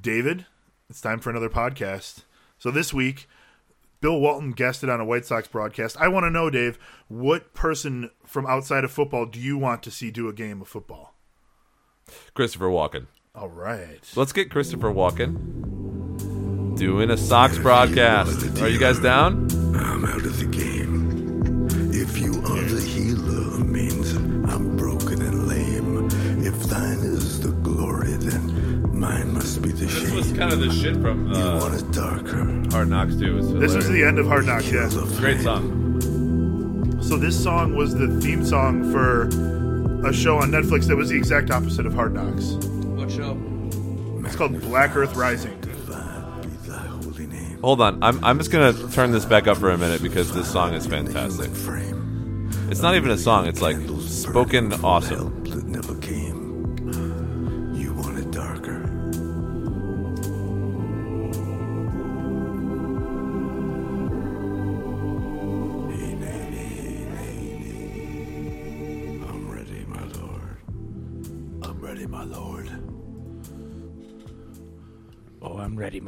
David, it's time for another podcast. So this week, Bill Walton guested on a White Sox broadcast. I want to know, Dave, what person from outside of football do you want to see do a game of football? Christopher Walken. All right. Let's get Christopher Walken doing a Sox broadcast. Are you guys down? I'm out of the game. Kind of the shit from You uh, want it darker? Hard Knocks too. Was This was the end of Hard Knocks, yeah. Great song. So this song was the theme song for a show on Netflix that was the exact opposite of Hard Knocks. What show? It's called Black Earth Rising. Magnified be thy holy name. Hold on, I'm I'm just gonna turn this back up for a minute because this song is fantastic. It's not even a song; it's like spoken burning awesome.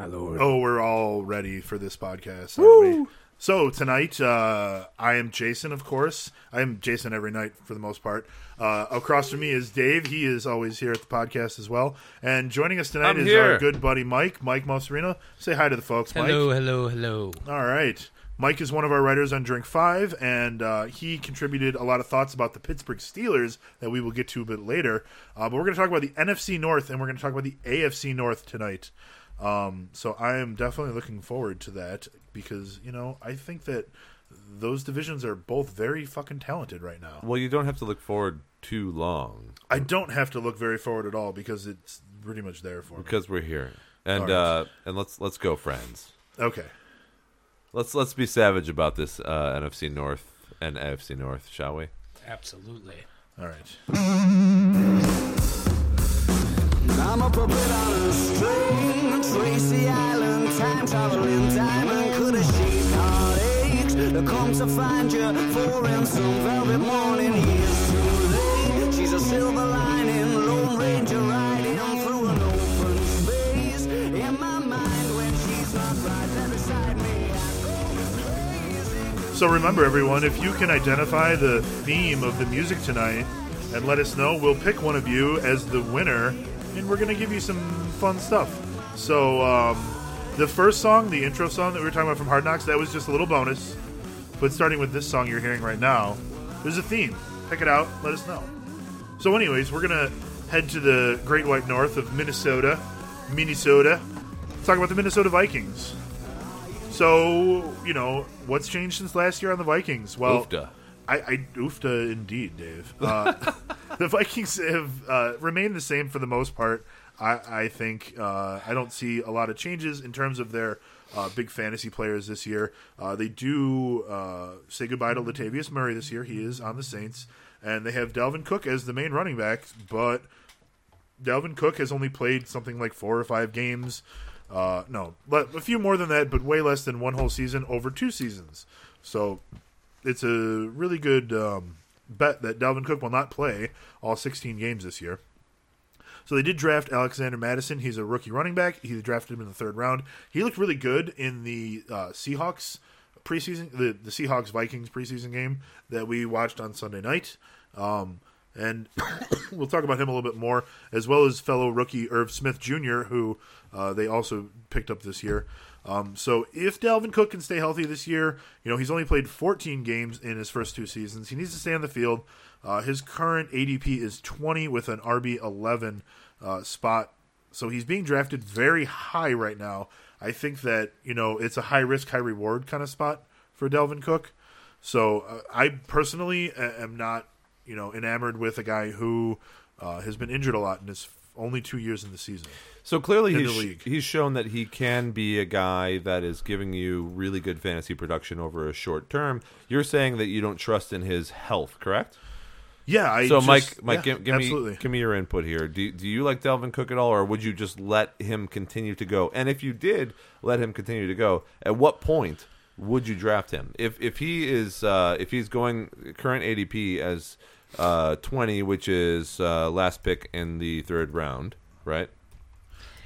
My lord. Oh, we're all ready for this podcast, aren't? So tonight, uh, I am Jason, of course. I am Jason every night for the most part. Uh, across from me is Dave. He is always here at the podcast as well. And joining us tonight I'm is here. our good buddy Mike, Mike Mocerino. Say hi to the folks, hello, Mike. hello, hello. All right. Mike is one of our writers on Drink Five, and uh, he contributed a lot of thoughts about the Pittsburgh Steelers that we will get to a bit later. Uh, but we're going to talk about the NFC North, and we're going to talk about the AFC North tonight. Um, so I am definitely looking forward to that because you know I think that those divisions are both very fucking talented right now. Well, you don't have to look forward too long I don't have to look very forward at all because it's pretty much there for me. because we're here, and All right. uh, and let's let's go, friends. Okay. Let's let's be savage about this uh, NFC North and AFC North, shall we? Absolutely. All right. Island, time traveling diamond. Could sheep come to find you for in some velvet morning? Years too late. She's a silver lining, Lone Ranger riding through an open space. In my mind, when she's not right there beside me. So remember, everyone, if you can identify the theme of the music tonight and let us know, we'll pick one of you as the winner, and we're going to give you some fun stuff. So um, the first song, the intro song that we were talking about from Hard Knocks, that was just a little bonus. But starting with this song you're hearing right now, there's a theme. Pick it out, let us know. So, anyways, we're going to head to the Great White North of Minnesota, Minnesota. Let's talk about the Minnesota Vikings. So, you know, what's changed since last year on the Vikings? Well, Oofda. I, I oofta indeed, Dave. Uh, the Vikings have uh, remained the same for the most part. I, I think uh, I don't see a lot of changes in terms of their uh, big fantasy players this year. Uh, they do uh, say goodbye to Latavius Murray this year. He is on the Saints, and they have Dalvin Cook as the main running back, but Dalvin Cook has only played something like four or five games. Uh, no, a few more than that, but way less than one whole season over two seasons. So it's a really good um, bet that Dalvin Cook will not play all 16 games this year. So they did draft Alexander Mattison. He's a rookie running back. He drafted him in the third round. He looked really good in the uh, Seahawks preseason, the the Seahawks Vikings preseason game that we watched on Sunday night. Um, and we'll talk about him a little bit more, as well as fellow rookie Irv Smith Jr., who uh, they also picked up this year. Um, so if Dalvin Cook can stay healthy this year, you know he's only played 14 games in his first two seasons. He needs to stay on the field. Uh, his current ADP is 20 with an RB 11 uh, spot, so he's being drafted very high right now. I think that you know it's a high risk, high reward kind of spot for Dalvin Cook. So uh, I personally am not you know enamored with a guy who uh, has been injured a lot in his only two years in the season. So clearly, he's, he's shown that he can be a guy that is giving you really good fantasy production over a short term. You're saying that you don't trust in his health, correct? Yeah, I so, just- Mike, Mike, yeah, give, give absolutely. me give me your input here. Do do you like Dalvin Cook at all, or would you just let him continue to go? And if you did let him continue to go, at what point would you draft him? If if he is uh, if he's going current ADP as uh, twenty, which is uh, last pick in the third round, right?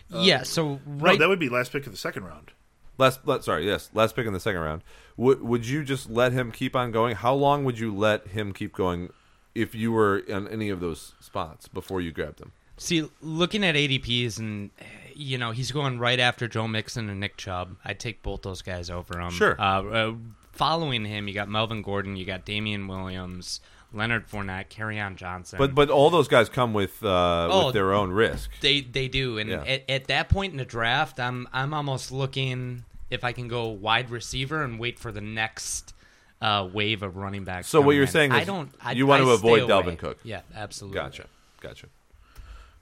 yeah. So No, right, that would be last pick of the second round. Last, let, sorry, yes, last pick in the second round. Would would you just let him keep on going? How long would you let him keep going if you were in any of those spots before you grabbed him? See, looking at ADPs and you know he's going right after Joe Mixon and Nick Chubb. I'd take both those guys over him. Sure. Uh, uh, following him, you got Melvin Gordon, you got Damien Williams, Leonard Fournette, on Johnson. But but all those guys come with uh, Oh, with their own risk. they they do, and Yeah. at, at that point in the draft, I'm I'm almost looking if I can go wide receiver and wait for the next. Uh, wave of running backs. So what you're in. saying I is don't. I, you want I to avoid away. Dalvin Cook. Yeah, absolutely. Gotcha, gotcha.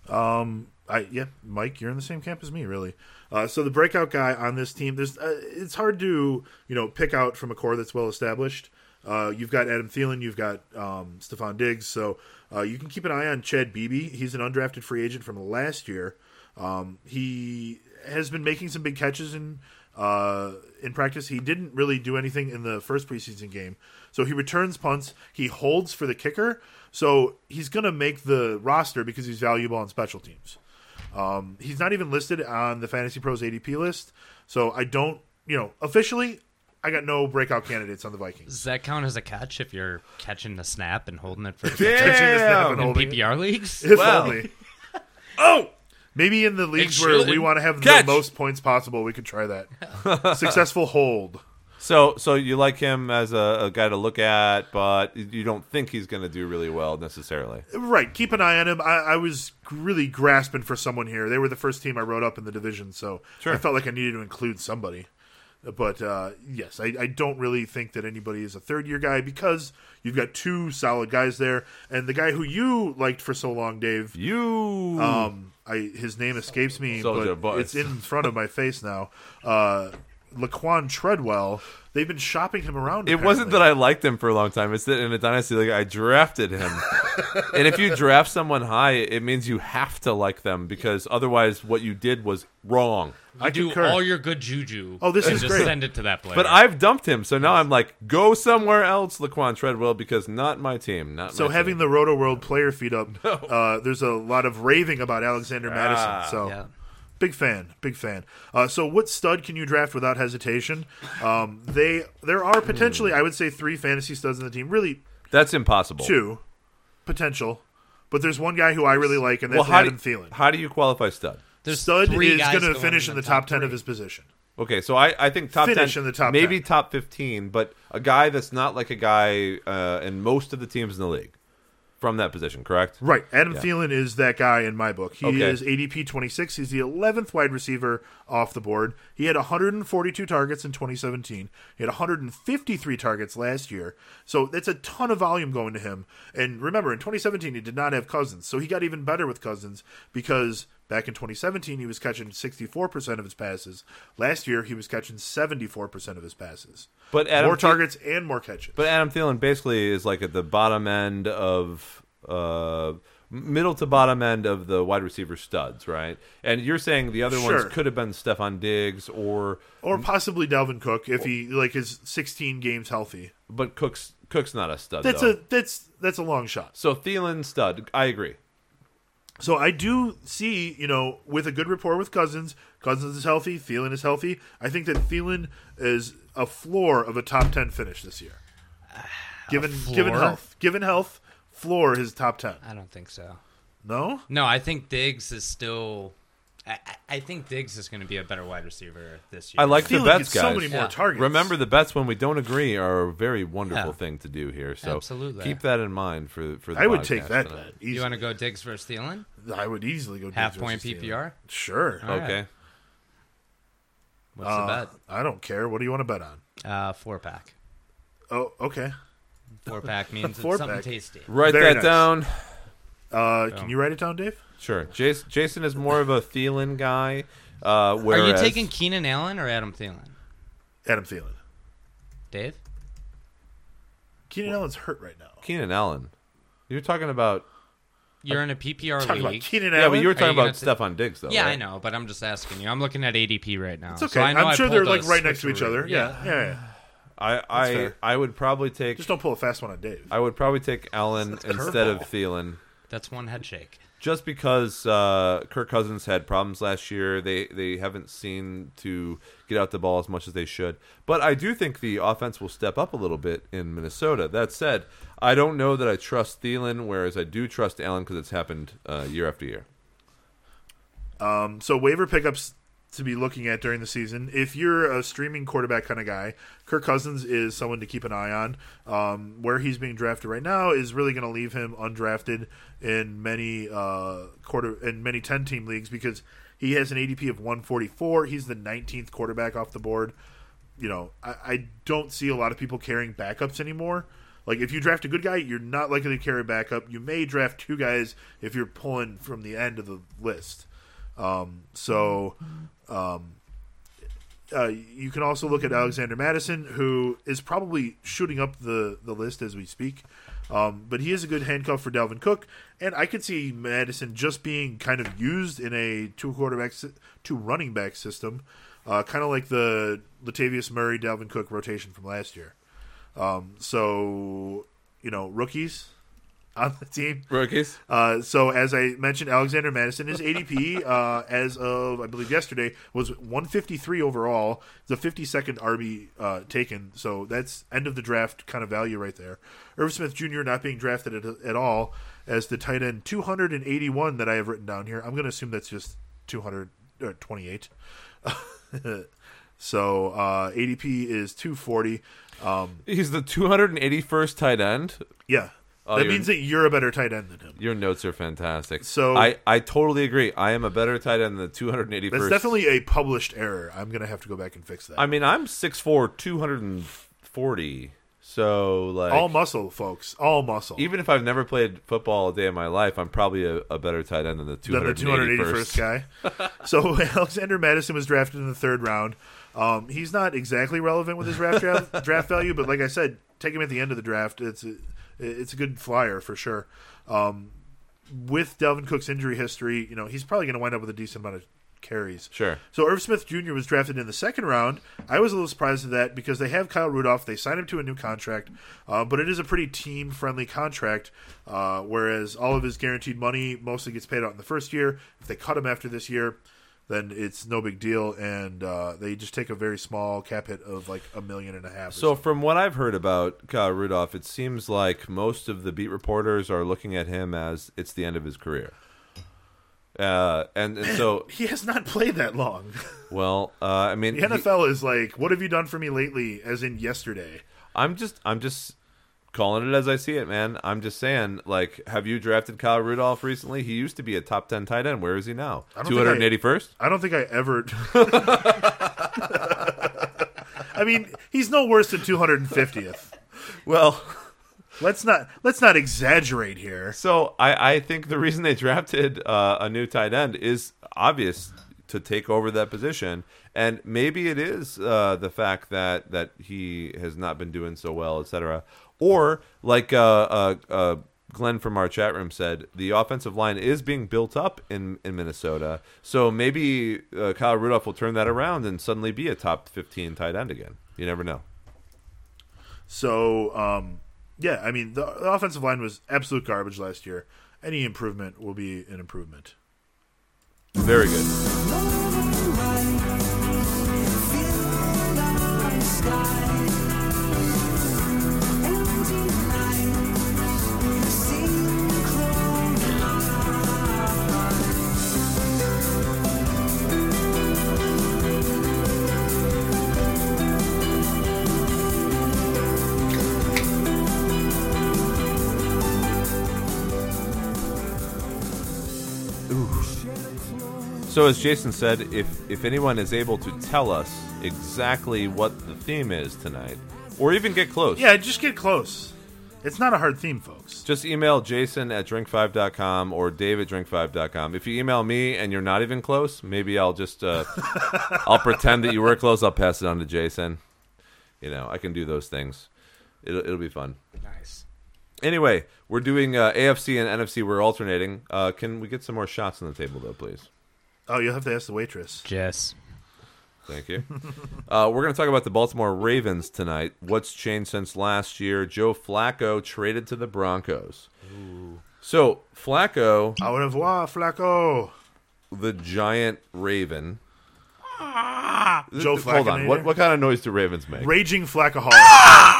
Um, I yeah, Mike, you're in the same camp as me, really. Uh, so the breakout guy on this team, there's uh, it's hard to you know pick out from a core that's well established. Uh, you've got Adam Thielen, you've got um, Stefon Diggs, so uh, you can keep an eye on Chad Beebe. He's an undrafted free agent from last year. Um, he has been making some big catches in uh, in practice. He didn't really do anything in the first preseason game, so he returns punts. He holds for the kicker, so he's going to make the roster because he's valuable on special teams. Um, he's not even listed on the Fantasy Pros ADP list, so I don't, you know, officially, I got no breakout candidates on the Vikings. Does that count as a catch if you're catching the snap and holding it for Catching the snap and in holding it. PPR leagues? If Wow. only. oh, maybe in the leagues where we want to have Catch. the most points possible, we could try that. Successful hold. So so you like him as a, a guy to look at, but you don't think he's going to do really well necessarily. Right. Keep an eye on him. I, I was really grasping for someone here. They were the first team I wrote up in the division, so Sure. I felt like I needed to include somebody. But uh, yes, I, I don't really think that anybody is a third year guy because you've got two solid guys there, and the guy who you liked for so long, Dave. You Um, I his name escapes me, Soldier but Boys. it's in front of my face now. Uh, Laquan Treadwell. They've been shopping him around. It wasn't that I liked him for a long time. It's that in a dynasty league, I drafted him. and if you draft someone high, it means you have to like them because otherwise, what you did was wrong. I do concur. all your good juju. Oh, this and is just great. Send it to that player. But I've dumped him, so now I'm like, go somewhere else, Laquan Treadwell, because not my team. Not So my having team. the Roto World player feed up, uh, there's a lot of raving about Alexander Ah, Mattison. So yeah. Big fan, big fan. Uh, so what stud can you draft without hesitation? Um, they there are potentially, I would say, three fantasy studs in the team. Really, that's impossible. two potential. But there's one guy who I really like, and Well, that's how Adam do, Thielen. how do you qualify stud? There's Stud three is going to going finish in the top, ten of his position. Okay, so I, I think top Finish ten, in the top maybe 10. top fifteen, but a guy that's not like a guy uh, in most of the teams in the league from that position, correct? Right. Adam Yeah. Thielen is that guy in my book. He Okay. is ADP 26. He's the 11th wide receiver off the board. He had 142 targets in 2017. He had 153 targets last year. So that's a ton of volume going to him. And remember, in 2017, he did not have Cousins. So he got even better with Cousins because back in 2017, he was catching 64% of his passes. Last year, he was catching 74% of his passes. But Adam more Thie- targets and more catches. But Adam Thielen basically is like at the bottom end of uh, middle to bottom end of the wide receiver studs, right? And you're saying the other Sure. ones could have been Stefon Diggs or, or possibly Dalvin Cook if he like is 16 games healthy. but Cook's Cook's not a stud. That's though. a that's that's a long shot. so Thielen stud. I agree. So I do see, you know, with a good rapport with Cousins, Cousins is healthy, Thielen is healthy. I think that Thielen is a floor of a top ten finish this year. Given given health, given health, floor his top ten. I don't think so. No, No, I think Diggs is still. I, I- I think Diggs is going to be a better wide receiver this year. I like the Thielen bets, guys. so many more Yeah. targets. Remember, the bets when we don't agree are a very wonderful Yeah. thing to do here. So Absolutely. keep that in mind for for. The I would take that bet. You want to go Diggs versus Thielen? I would easily go Half Diggs point versus Thielen. PPR? Sure. All right. Okay. What's Uh, the bet? I don't care. What do you want to bet on? Uh, four pack. Oh, okay. Four pack means Four it's something pack. tasty. Write Very that nice. down. Uh, can you write it down, Dave? Sure. Jason, Jason is more of a Thielen guy. Uh, Are you taking Keenan Allen or Adam Thielen? Adam Thielen. Dave? Keenan Allen's hurt right now. Keenan Allen? You're talking about. You're in a PPR Talking about league. Keenan Yeah, but you were Are talking you about t- Stefon Diggs, though. yeah, right? I know, but I'm just asking you. I'm looking at ADP right now. It's okay. So I know I'm I sure they're like right next to each switcheroo. other. Yeah, yeah. yeah. I I. I would probably take Just don't pull a fast one on Dave. I would probably take Allen instead of Thielen. That's one head shake. Just because uh, Kirk Cousins had problems last year. They they haven't seen to get out the ball as much as they should. But I do think the offense will step up a little bit in Minnesota. That said, I don't know that I trust Thielen, whereas I do trust Allen because it's happened uh, year after year. Um, so waiver pickups to be looking at during the season. If you're a streaming quarterback kind of guy, Kirk Cousins is someone to keep an eye on. Um, where he's being drafted right now is really going to leave him undrafted in many uh, quarter in many ten team leagues because he has an ADP of 144. He's the 19th quarterback off the board. You know, I, I don't see a lot of people carrying backups anymore. Like if you draft a good guy, you're not likely to carry a backup. You may draft two guys if you're pulling from the end of the list. Um, so um, uh, you can also look at Alexander Mattison, who is probably shooting up the, the list as we speak. Um, but he is a good handcuff for Dalvin Cook, and I could see Mattison just being kind of used in a two quarterback, two running back system, uh, kind of like the Latavius Murray, Dalvin Cook rotation from last year. Um, so you know, rookies on the team. Rookies. Uh, so as I mentioned, Alexander Mattison, his ADP uh, as of I believe yesterday was 153 overall. The 52nd RB uh, taken, so that's end of the draft kind of value right there. Irv Smith Jr. not being drafted at, at all as the tight end 281 that I have written down here. I'm going to assume that's just 228. so uh, ADP is 240. Um, He's the 281st tight end. yeah, Oh, that means that you're a better tight end than him. Your notes are fantastic. So- I, I totally agree. I am a better tight end than the 281st. That's definitely a published error. I'm going to have to go back and fix that. I mean, I'm 6'4", 240. So, like, all muscle, folks. All muscle. even if I've never played football a day in my life, I'm probably a, a better tight end than the than the 281st. 281st guy. so Alexander Mattison was drafted in the third round. Um, he's not exactly relevant with his draft draft, draft value, but like I said, take him at the end of the draft. It's a, it's a good flyer for sure. Um, with Dalvin Cook's injury history, you know he's probably going to wind up with a decent amount of carries. Sure. So Irv Smith Jr. was drafted in the second round. I was a little surprised at that because they have Kyle Rudolph. They signed him to a new contract, uh, but it is a pretty team friendly contract. Uh, whereas all of his guaranteed money mostly gets paid out in the first year. If they cut him after this year, then it's no big deal, and uh, they just take a very small cap hit of like a million and a half. So, something. from what I've heard about Kyle Rudolph, it seems like most of the beat reporters are looking at him as it's the end of his career. Uh, and, and so, he has not played that long. well, uh, I mean, The he- NFL is like, what have you done for me lately? As in yesterday. I'm just I'm just calling it as I see it, man. I'm just saying, like, have you drafted Kyle Rudolph recently? He used to be a top ten tight end. Where is he now? Two I- hundred eighty first. I don't think I ever. I mean, he's no worse than 250th. Well, Let's not let's not exaggerate here. so I I think the reason they drafted uh, a new tight end is obvious to take over that position, and maybe it is uh, the fact that that he has not been doing so well, etc. Or like uh, uh, uh, Glenn from our chat room said, the offensive line is being built up in in Minnesota. So maybe uh, Kyle Rudolph will turn that around and suddenly be a top fifteen tight end again. You never know. So, um, yeah, I mean, the, the offensive line was absolute garbage last year. Any improvement will be an improvement. Very good. So as Jason said, if if anyone is able to tell us exactly what the theme is tonight, or even get close, Yeah, just get close. It's not a hard theme, folks. just email Jason at drink5.com or Dave at drink5.com. If you email me and you're not even close, maybe I'll just uh, I'll pretend that you were close. I'll pass it on to Jason. You know, I can do those things. It'll it'll be fun. Nice. Anyway, we're doing uh, AFC and NFC. We're alternating. Uh, can we get some more shots on the table, though, please? Oh, you'll have to ask the waitress. Jess. Thank you. uh, we're going to talk about the Baltimore Ravens tonight. What's changed since last year? Joe Flacco traded to the Broncos. So Flacco, Au revoir, Flacco. the giant raven. Joe Hold on. What what kind of noise do ravens make? Raging Flackaholic.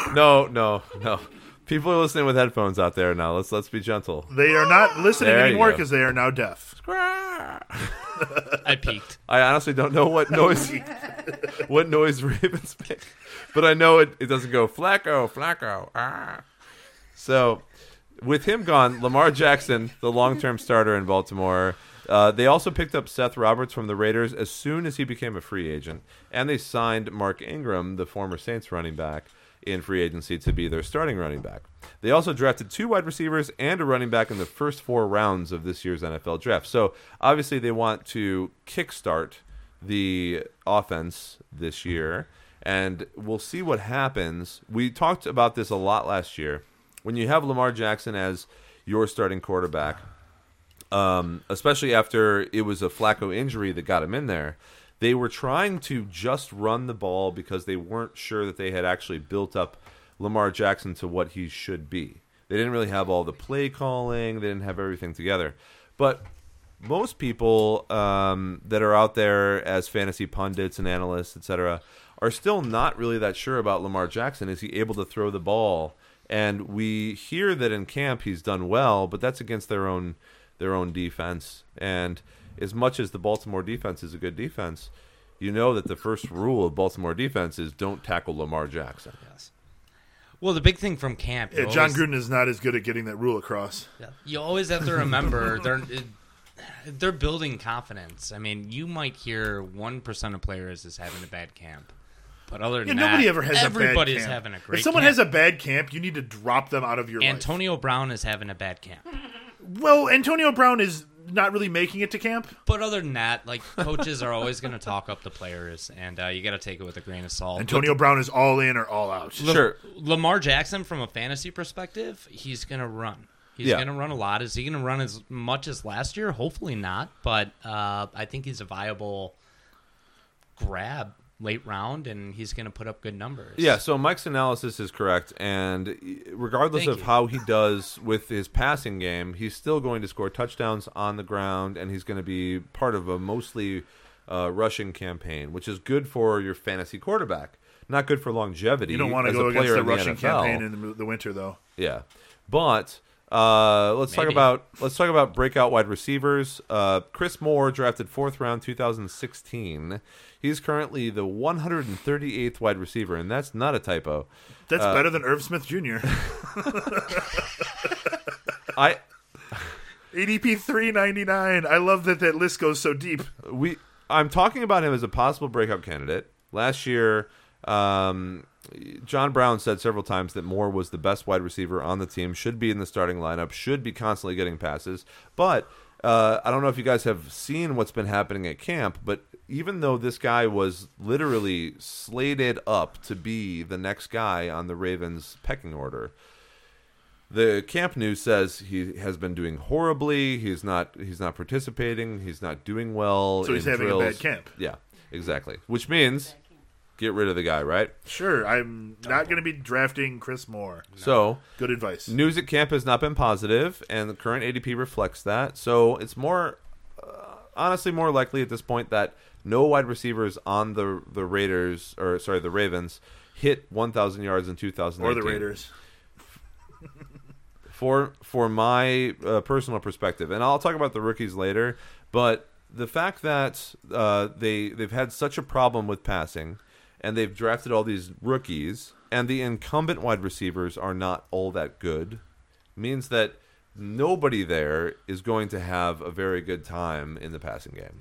No, no, no. People are listening with headphones out there now. Let's let's be gentle. They are not listening There anymore because they are now deaf. I peaked. I honestly don't know what noise what noise ravens make, but I know it, it doesn't go Flacco, Flacco. Ah. So, with him gone, Lamar Jackson, the long term starter in Baltimore. Uh, they also picked up Seth Roberts from the Raiders as soon as he became a free agent, and they signed Mark Ingram, the former Saints running back, in free agency to be their starting running back. They also drafted two wide receivers and a running back in the first four rounds of this year's NFL draft. So obviously they want to kickstart the offense this year, and we'll see what happens. We talked about this a lot last year. When you have Lamar Jackson as your starting quarterback, um, especially after it was a Flacco injury that got him in there. They were trying to just run the ball because they weren't sure that they had actually built up Lamar Jackson to what he should be. They didn't really have all the play calling, they didn't have everything together. But most people um, that are out there as fantasy pundits and analysts, etc., are still not really that sure about Lamar Jackson. Is he able to throw the ball? And we hear that in camp he's done well, but that's against their own their own defense. And as much as the Baltimore defense is a good defense, you know that the first rule of Baltimore defense is don't tackle Lamar Jackson. Yes. Well, the big thing from camp, Yeah, John always- Gruden is not as good at getting that rule across. You always have to remember they're they're building confidence. I mean, you might hear one percent of players is having a bad camp, but other Yeah, than nobody that, ever has a bad everybody's camp. having a great. If someone camp. has a bad camp, you need to drop them out of your life. Antonio Brown is having a bad camp, Well, Antonio Brown is not really making it to camp. but other than that, like coaches are always going to talk up the players, and uh, you got to take it with a grain of salt. Antonio Brown is all in or all out. Sure. Lamar Jackson, from a fantasy perspective, he's going to run. He's Yeah. going to run a lot. Is he going to run as much as last year? Hopefully not. But uh, I think he's a viable grab late round, and he's going to put up good numbers. Yeah, so Mike's analysis is correct, and regardless Thank of you. how he does with his passing game, he's still going to score touchdowns on the ground, and he's going to be part of a mostly uh, rushing campaign, which is good for your fantasy quarterback. Not good for longevity. You don't want to as go a against player the rushing NFL. campaign in the, the winter, though. Yeah, but uh, let's talk about let's talk about breakout wide receivers. Uh, Chris Moore drafted fourth round, 2016. He's currently the 138th wide receiver, and that's not a typo. That's Uh, better than Irv Smith Jr. I ADP three ninety nine. I love that that list goes so deep. we I'm talking about him as a possible breakout candidate. Last year, um, John Brown said several times that Moore was the best wide receiver on the team, should be in the starting lineup, should be constantly getting passes. But uh, I don't know if you guys have seen what's been happening at camp, but even though this guy was literally slated up to be the next guy on the Ravens pecking order, the camp news says he has been doing horribly. He's not. He's not participating. He's not doing well. So he's in having a drills. bad camp. Yeah, exactly. Which means get rid of the guy, right? Sure, I'm not going to be drafting Chris Moore. So Good advice. news at camp has not been positive, and the current ADP reflects that. So it's more, uh, honestly, more likely at this point that no wide receivers on the the Raiders or sorry the Ravens hit 1,000 yards in 2019 Or the Raiders. for for my uh, personal perspective, and I'll talk about the rookies later. But the fact that uh, they they've had such a problem with passing, and they've drafted all these rookies, and the incumbent wide receivers are not all that good, means that nobody there is going to have a very good time in the passing game.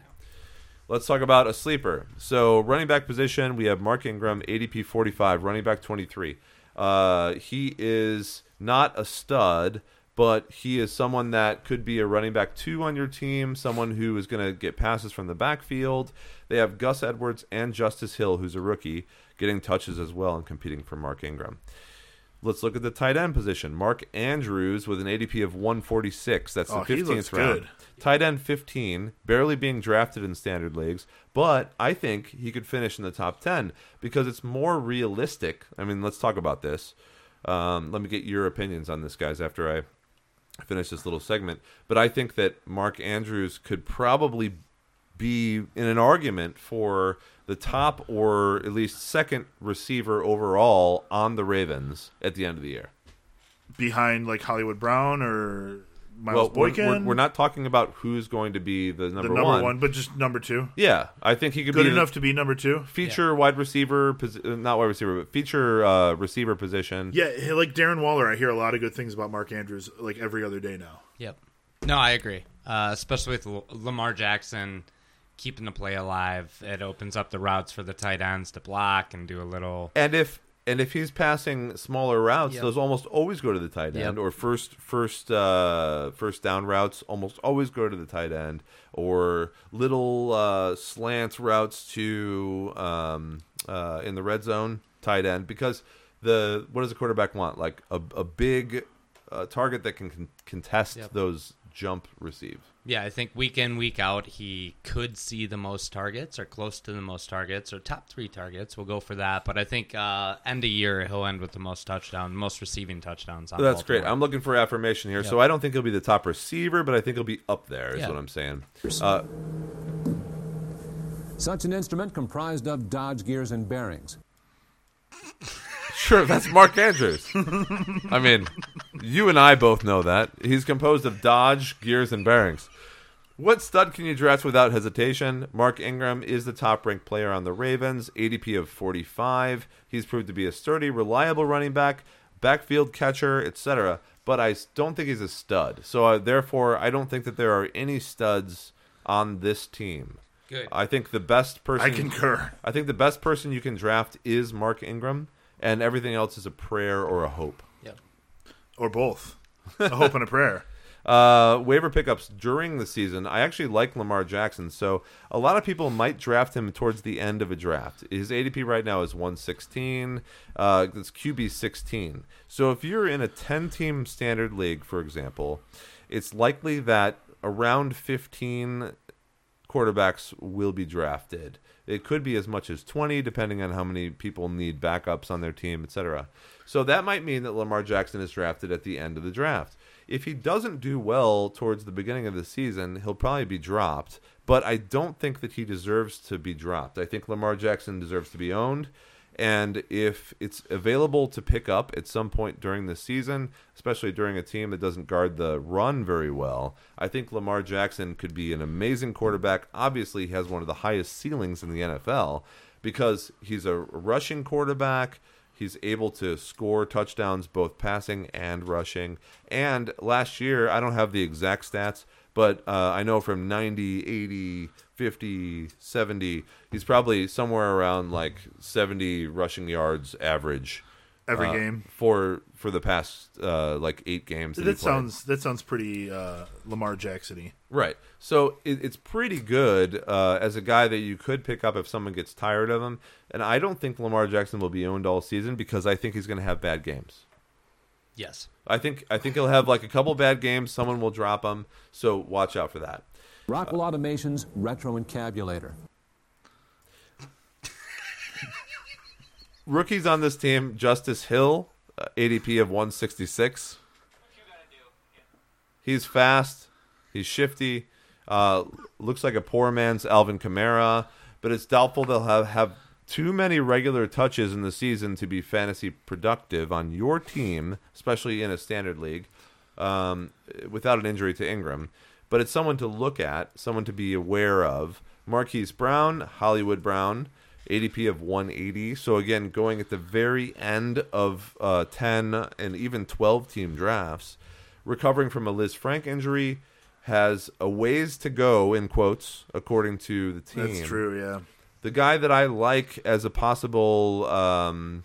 Let's talk about a sleeper. So, running back position, we have Mark Ingram, ADP 45, running back 23. Uh, he is not a stud, but he is someone that could be a running back two on your team, someone who is going to get passes from the backfield. They have Gus Edwards and Justice Hill, who's a rookie, getting touches as well and competing for Mark Ingram. Let's look at the tight end position. Mark Andrews with an ADP of 146. That's Oh, the he 15th looks round. good. Tight end 15, barely being drafted in standard leagues, but I think he could finish in the top 10 because it's more realistic. I mean, let's talk about this. Um, let me get your opinions on this, guys, after I finish this little segment. But I think that Mark Andrews could probably be in an argument for the top or at least second receiver overall on the Ravens at the end of the year. behind like Hollywood Brown or Miles well, we're, Boykin. we're, we're not talking about who's going to be the number, one. the number one. one. but just number two. Yeah, I think he could be. Good be enough to be number two. feature wide receiver, uh, not wide receiver, but feature uh, receiver position. Yeah, like Darren Waller, I hear a lot of good things about Mark Andrews like every other day now. Yep. No, I agree. Uh, especially with L- Lamar Jackson keeping the play alive, it opens up the routes for the tight ends to block and do a little. And if and if he's passing smaller routes, Yep. those almost always go to the tight end, Yep. or first first uh, first down routes almost always go to the tight end, or little uh, slants routes to um, uh, in the red zone tight end because the what does the quarterback want? Like a, a big uh, target that can con- contest Yep. those jump receives. Yeah, I think week in, week out, he could see the most targets or close to the most targets or top three targets. We'll go for that. But I think uh, end of year, he'll end with the most touchdown, most receiving touchdowns. On That's great. I'm looking for affirmation here. Yep. So I don't think he'll be the top receiver, but I think he'll be up there. Is Yeah. what I'm saying. Uh, Such an instrument comprised of Dodge gears and bearings. Sure, that's Mark Andrews. I mean, you and I both know that. He's composed of Dodge, gears, and bearings. What stud can you draft without hesitation? Mark Ingram is the top ranked player on the Ravens, ADP of 45. He's proved to be a sturdy, reliable running back, backfield catcher, etc. But I don't think he's a stud. So uh, therefore, I don't think that there are any studs on this team. Good. I think the best person I concur. I think the best person you can draft is Mark Ingram, and everything else is a prayer or a hope. Yeah. Or both. A hope and a prayer. Uh, waiver pickups during the season. I actually like Lamar Jackson, so a lot of people might draft him towards the end of a draft. His ADP right now is 116. Uh, that's QB 16. So if you're in a 10 team standard league, for example, it's likely that around 15 quarterbacks will be drafted. It could be as much as 20 depending on how many people need backups on their team, etc. So that might mean that Lamar Jackson is drafted at the end of the draft. If he doesn't do well towards the beginning of the season, he'll probably be dropped, but I don't think that he deserves to be dropped. I think Lamar Jackson deserves to be owned. And if it's available to pick up at some point during the season, especially during a team that doesn't guard the run very well, I think Lamar Jackson could be an amazing quarterback. Obviously, he has one of the highest ceilings in the NFL because he's a rushing quarterback. He's able to score touchdowns both passing and rushing. And last year, I don't have the exact stats, but uh, I know from 90, 80, 50, 70, he's probably somewhere around like 70 rushing yards average Every uh, game. for for the past uh, like eight games. That, That sounds that sounds pretty uh, Lamar Jackson-y. Right. So it, it's pretty good uh, as a guy that you could pick up if someone gets tired of him. And I don't think Lamar Jackson will be owned all season because I think he's going to have bad games. Yes. I think I think he'll have like a couple bad games. Someone will drop him. So watch out for that. Rockwell Automation's Retro Encabulator. Rookies on this team: Justice Hill, uh, ADP of 166. He's fast. He's shifty. Uh, looks like a poor man's Alvin Kamara, but it's doubtful they'll have, have too many regular touches in the season to be fantasy productive on your team, especially in a standard league, um, without an injury to Ingram. But it's someone to look at, someone to be aware of. Marquise Brown, Hollywood Brown, ADP of 180. So again, going at the very end of uh, 10 and even 12 team drafts, recovering from a Lisfranc injury, has a ways to go in quotes according to the team. That's true. Yeah. The guy that I like as a possible um,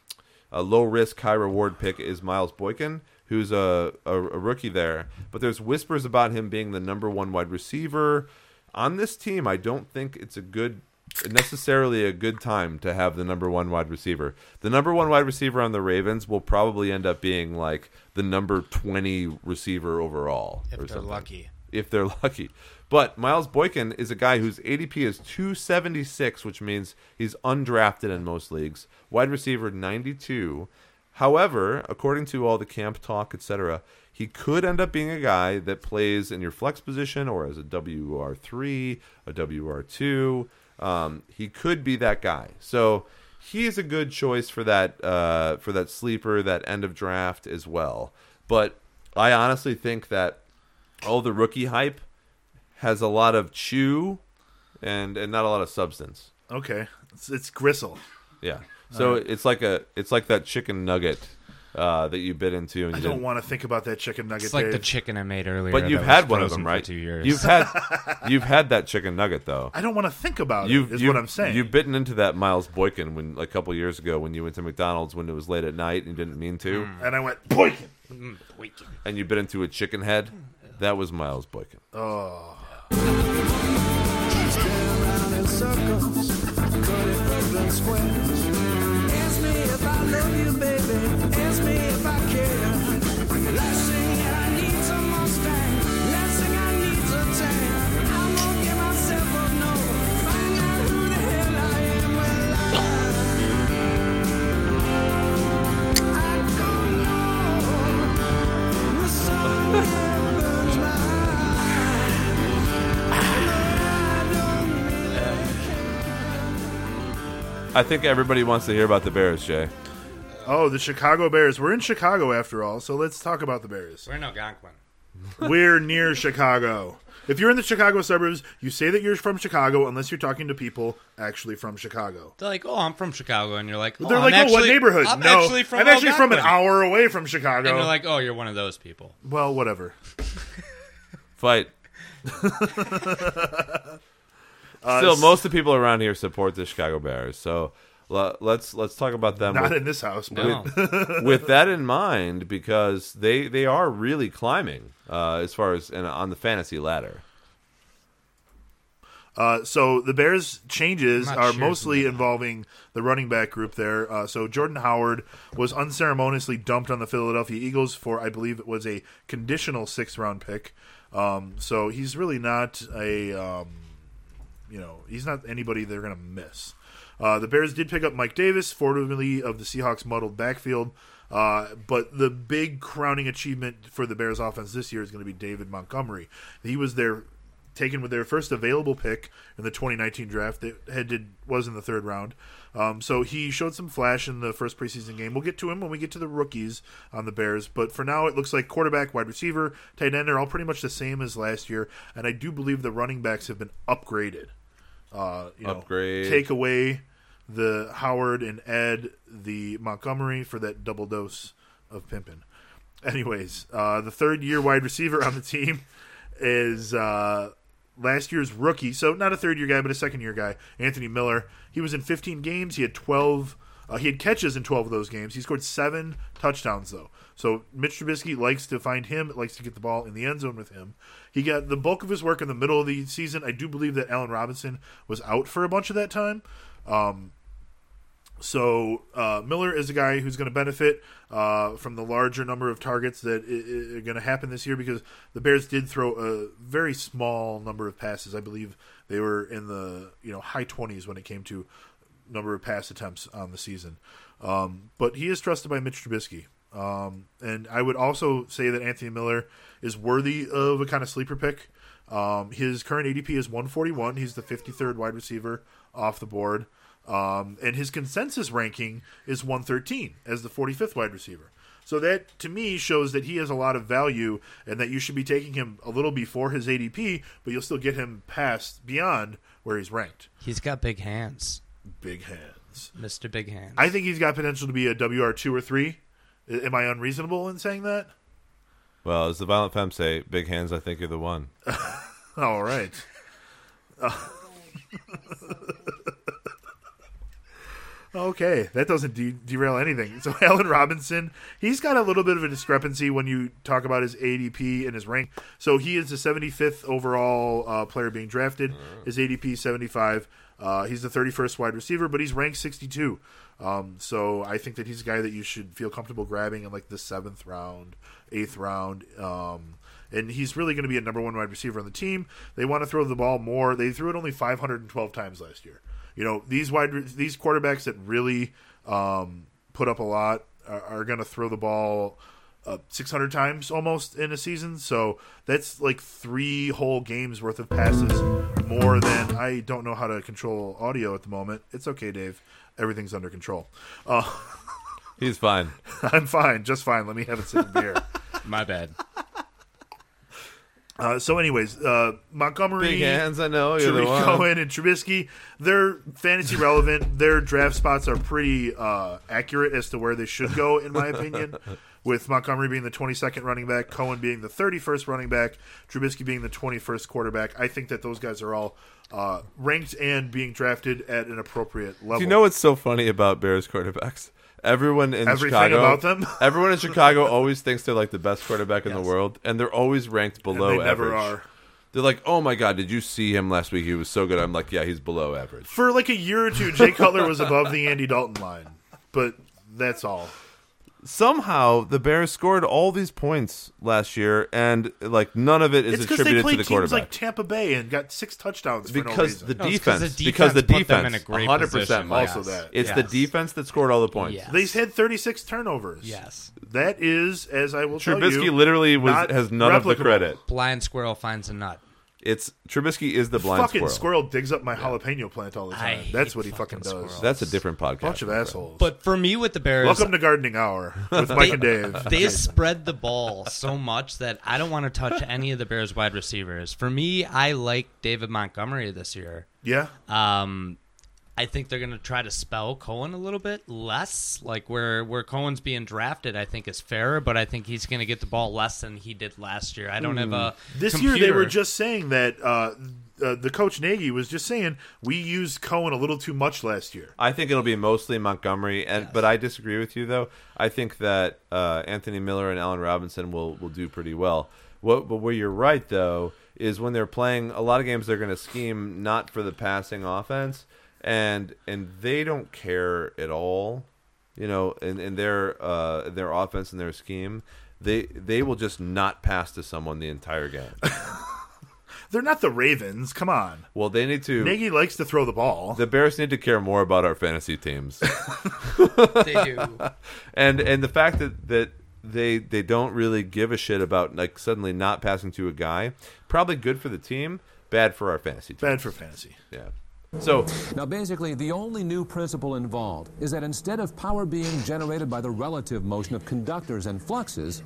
a low risk, high reward pick is Miles Boykin, who's a, a, a rookie there. But there's whispers about him being the number one wide receiver. On this team, I don't think it's a good necessarily a good time to have the number one wide receiver. The number one wide receiver on the Ravens will probably end up being like the number 20 receiver overall. If or they're something lucky. if they're lucky. But Miles Boykin is a guy whose ADP is 276, which means he's undrafted in most leagues. Wide receiver 92. However, according to all the camp talk, etc., he could end up being a guy that plays in your flex position or as a WR three, a WR two. Um, he could be that guy. So he is a good choice for that uh, for that sleeper, that end of draft as well. But I honestly think that all the rookie hype has a lot of chew and and not a lot of substance. Okay, it's, it's gristle. Yeah. So it's like a it's like that chicken nugget uh, that you bit into and I you don't didn't- want to think about that chicken nugget. It's like the chicken I made earlier. But you've had was one of frozen them, for right? Two years. You've had you've had that chicken nugget though. I don't want to think about You've, it. Is you've- what I'm saying. You've bitten into that Miles Boykin when a couple years ago when you went to McDonald's when it was late at night and you didn't mean to, and I went boykin. Boykin. And you bit into a chicken head. That was Miles Boykin. Ask me if I love you, baby. I think everybody wants to hear about the Bears, Jay. Oh, the Chicago Bears. We're in Chicago after all, so let's talk about the Bears. We're in Algonquin. We're near Chicago. If you're in the Chicago suburbs, you say that you're from Chicago unless you're talking to people actually from Chicago. They're like, oh, I'm from Chicago, and you're like, oh, They're I'm like, actually, oh, what neighborhood? I'm no, actually from. I'm actually from an hour away from Chicago. And they're like, oh, you're one of those people. well, whatever. Fight. Uh, Still, most of the people around here support the Chicago Bears. So le- let's let's talk about them. Not with- in this house, but No, with that in mind, because they they are really climbing uh, as far as and on the fantasy ladder. Uh, so the Bears' changes are sure mostly something. involving the running back group there. Uh, so Jordan Howard was unceremoniously dumped on the Philadelphia Eagles for, I believe, it was a conditional sixth round pick. Um, so he's really not a, um, you know, he's not anybody they're going to miss. Uh, the Bears did pick up Mike Davis, formerly of the Seahawks muddled backfield. Uh, but the big crowning achievement for the Bears offense this year is going to be David Montgomery. He was their taken with their first available pick in the 2019 draft that had did, was in the third round. Um, so he showed some flash in the first preseason game. We'll get to him when we get to the rookies on the Bears, but for now it looks like quarterback, wide receiver, tight end are all pretty much the same as last year, and I do believe the running backs have been upgraded. Uh, you know, Upgrade. take away the Howard and add the Montgomery for that double dose of pimpin'. Anyways, uh, the third year wide receiver on the team is uh, last year's rookie. So not a third year guy, but a second year guy, Anthony Miller. He was in 15 games. He had 12. Uh, he had catches in 12 of those games. He scored seven touchdowns though. So Mitch Trubisky likes to find him. Likes to get the ball in the end zone with him. He got the bulk of his work in the middle of the season. I do believe that Allen Robinson was out for a bunch of that time. Um, so uh, Miller is a guy who's going to benefit uh, from the larger number of targets that are going to happen this year because the Bears did throw a very small number of passes. I believe they were in the you know high twenties when it came to number of pass attempts on the season. Um, but he is trusted by Mitch Trubisky. Um, and I would also say that Anthony Miller is worthy of a kind of sleeper pick. Um, his current ADP is 141. He's the 53rd wide receiver off the board. Um, and his consensus ranking is 113 as the 45th wide receiver. So that to me shows that he has a lot of value and that you should be taking him a little before his ADP, but you'll still get him past beyond where he's ranked. he's got big hands, Big hands. Mister Big Hands. I think he's got potential to be a WR two or three. Am I unreasonable in saying that? Well, as the Violent Femmes say, big hands. I think you're the one. All right. okay, that doesn't de- derail anything. So Allen Robinson, he's got a little bit of a discrepancy when you talk about his ADP and his rank. So he is the 75th overall uh, player being drafted. His ADP 75. Uh, he's the 31st wide receiver, but he's ranked 62. Um, so I think that he's a guy that you should feel comfortable grabbing in like the seventh round, eighth round. Um, and he's really going to be a number one wide receiver on the team. They want to throw the ball more. They threw it only 512 times last year. You know these wide these quarterbacks that really um, put up a lot are, are going to throw the ball uh, 600 times almost in a season. So that's like three whole games worth of passes more than I don't know how to control audio at the moment. It's okay, Dave. Everything's under control. Uh, He's fine. I'm fine, just fine. Let me have a sip of beer. My bad. Uh, so, anyways, uh, Montgomery, Big hands, I know. You're the one. Cohen, and Trubisky, they're fantasy relevant. Their draft spots are pretty uh, accurate as to where they should go, in my opinion. With Montgomery being the 22nd running back, Cohen being the 31st running back, Trubisky being the 21st quarterback. I think that those guys are all uh, ranked and being drafted at an appropriate level. Do you know what's so funny about Bears quarterbacks? Everyone in Everything Chicago about them? everyone in Chicago always thinks they're like the best quarterback in the world, and they're always ranked And below they never average. are. They're like, "Oh my god, did you see him last week? He was so good." I'm like, "Yeah, he's below average." For like a year or two, Jay Cutler was above the Andy Dalton line, but that's all. Somehow the Bears scored all these points last year, and like none of it is It's because they attributed to played the teams quarterback. like Tampa Bay and got six touchdowns for no because reason. the No, it's 'cause defense, because the defense put them in defense, a great 100 position. percent, Also that. It's Yes. the defense that scored all the points. Yes. They had 36 turnovers. Yes. That is, as I will tell Trubisky you, literally was not has none of the credit. Blind squirrel finds a nut. It's Trubisky is the blind fucking squirrel. squirrel. digs up my jalapeno plant all the I time. hate That's what he fucking fucking does. squirrels. That's a different podcast. Bunch of assholes. But for me with the Bears, Welcome to Gardening Hour with Mike and Dave. they spread the ball so much that I don't want to touch any of the Bears wide receivers. For me, I like David Montgomery this year. Yeah, Um, I think they're going to try to spell Cohen a little bit less. Like where where Cohen's being drafted, I think is fairer, but I think he's going to get the ball less than he did last year. I don't have a Hmm. this year they were just saying that uh, uh, the coach Nagy was just saying we used Cohen a little too much last year. I think it'll be mostly Montgomery, and but I disagree with you though. I think that uh, Anthony Miller and Allen Robinson will will do pretty well. What, but where you're right though is when they're playing a lot of games, they're going to scheme not for the passing offense, and and they don't care at all. You know, in, in their uh, their offense and their scheme, they they will just not pass to someone the entire game. They're not the Ravens. Come on, Well, they need to. Nagy likes to throw the ball. the Bears need to care more about our fantasy teams. they do. and and the fact that that they they don't really give a shit about like suddenly not passing to a guy probably good for the team bad for our fantasy team Bad for fantasy. yeah so Now, basically, the only new principle involved is that instead of power being generated by the relative motion of conductors and fluxes,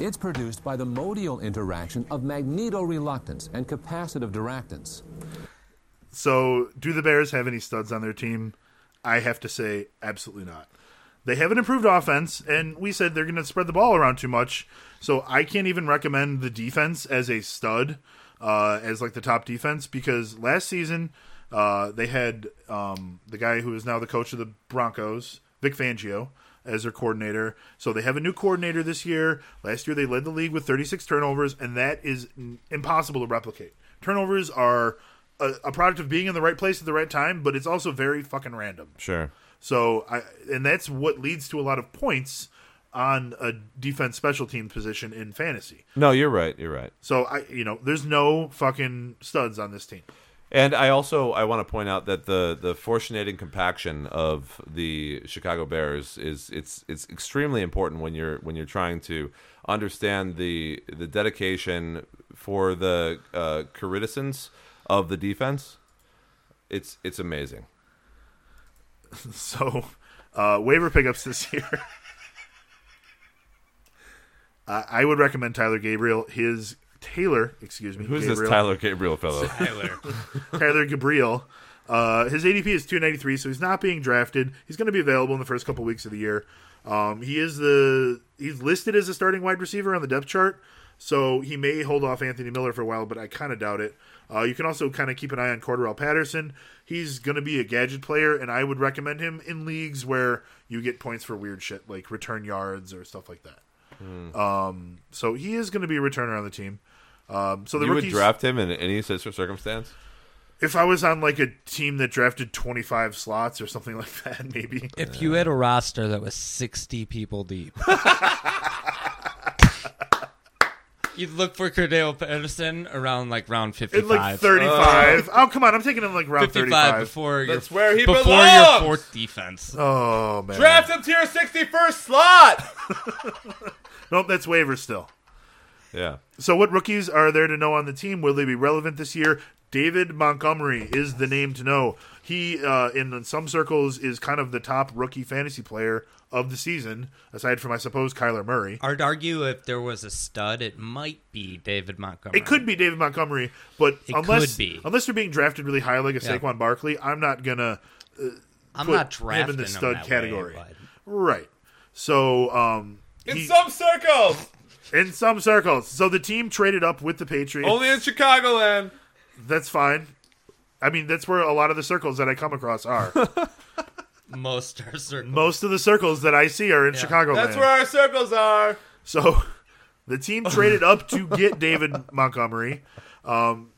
it's produced by the modal interaction of magnetoreluctance and capacitive diractance. So, do the Bears have any studs on their team? I have to say, absolutely not. They have an improved offense, and we said they're going to spread the ball around too much. So, I can't even recommend the defense as a stud, uh, as like the top defense, because last season uh, they had um, the guy who is now the coach of the Broncos, Vic Fangio, as their coordinator. So they have a new coordinator this year. Last year they led the league with 36 turnovers, and that is n- impossible to replicate. Turnovers are a, a product of being in the right place at the right time, but it's also very fucking random. sure So I and that's what leads to a lot of points on a defense special team position in fantasy. no you're right you're right So I you know, there's no fucking studs on this team. and i also i want to point out that the the fortunating compaction of the chicago bears is it's it's extremely important when you're when you're trying to understand the the dedication for the uh Caridisons of the defense it's it's amazing So uh waiver pickups this year. I I would recommend Tyler Gabriel. His Taylor, excuse me. who's this Gabriel. tyler gabriel fellow Tyler. Tyler Gabriel. Uh, his ADP is 293, so he's not being drafted. He's going to be available in the first couple weeks of the year. Um, he is the he's listed as a starting wide receiver on the depth chart, so he may hold off Anthony Miller for a while, but I kind of doubt it. Uh, you can also kind of keep an eye on Cordarrelle Patterson. He's going to be a gadget player, and I would recommend him in leagues where you get points for weird shit like return yards or stuff like that. Um, so he is going to be a returner on the team. Um, so the you would rookies, draft him in any such circumstance if I was on like a team that drafted 25 slots or something like that, maybe. If you had a roster that was 60 people deep. you'd look for Cordarrelle Patterson around like round In fifty-five. like 35. oh, come on. I'm taking him like round 35. before your, That's where he before belongs. your fourth defense. Oh, man. Draft him to your 61st slot. Nope, that's waiver still. yeah. So, what rookies are there to know on the team? Will they be relevant this year? David Montgomery is the name to know. He, uh, in some circles, is kind of the top rookie fantasy player of the season, aside from, I suppose, Kyler Murray. I'd argue if there was a stud, it might be David Montgomery. It could be David Montgomery, but It unless could be. unless they're being drafted really high, like a Yeah. Saquon Barkley, I'm not gonna I'm put not him in the him stud that way, category. but- right. So, um, In he- some circles. in some circles, so the team traded up with the Patriots. Only in Chicagoland. That's fine. I mean, that's where a lot of the circles that I come across are. most are certain. Most of the circles that I see are in Chicago. That's where our circles are. So the team traded up to get David Montgomery. Um,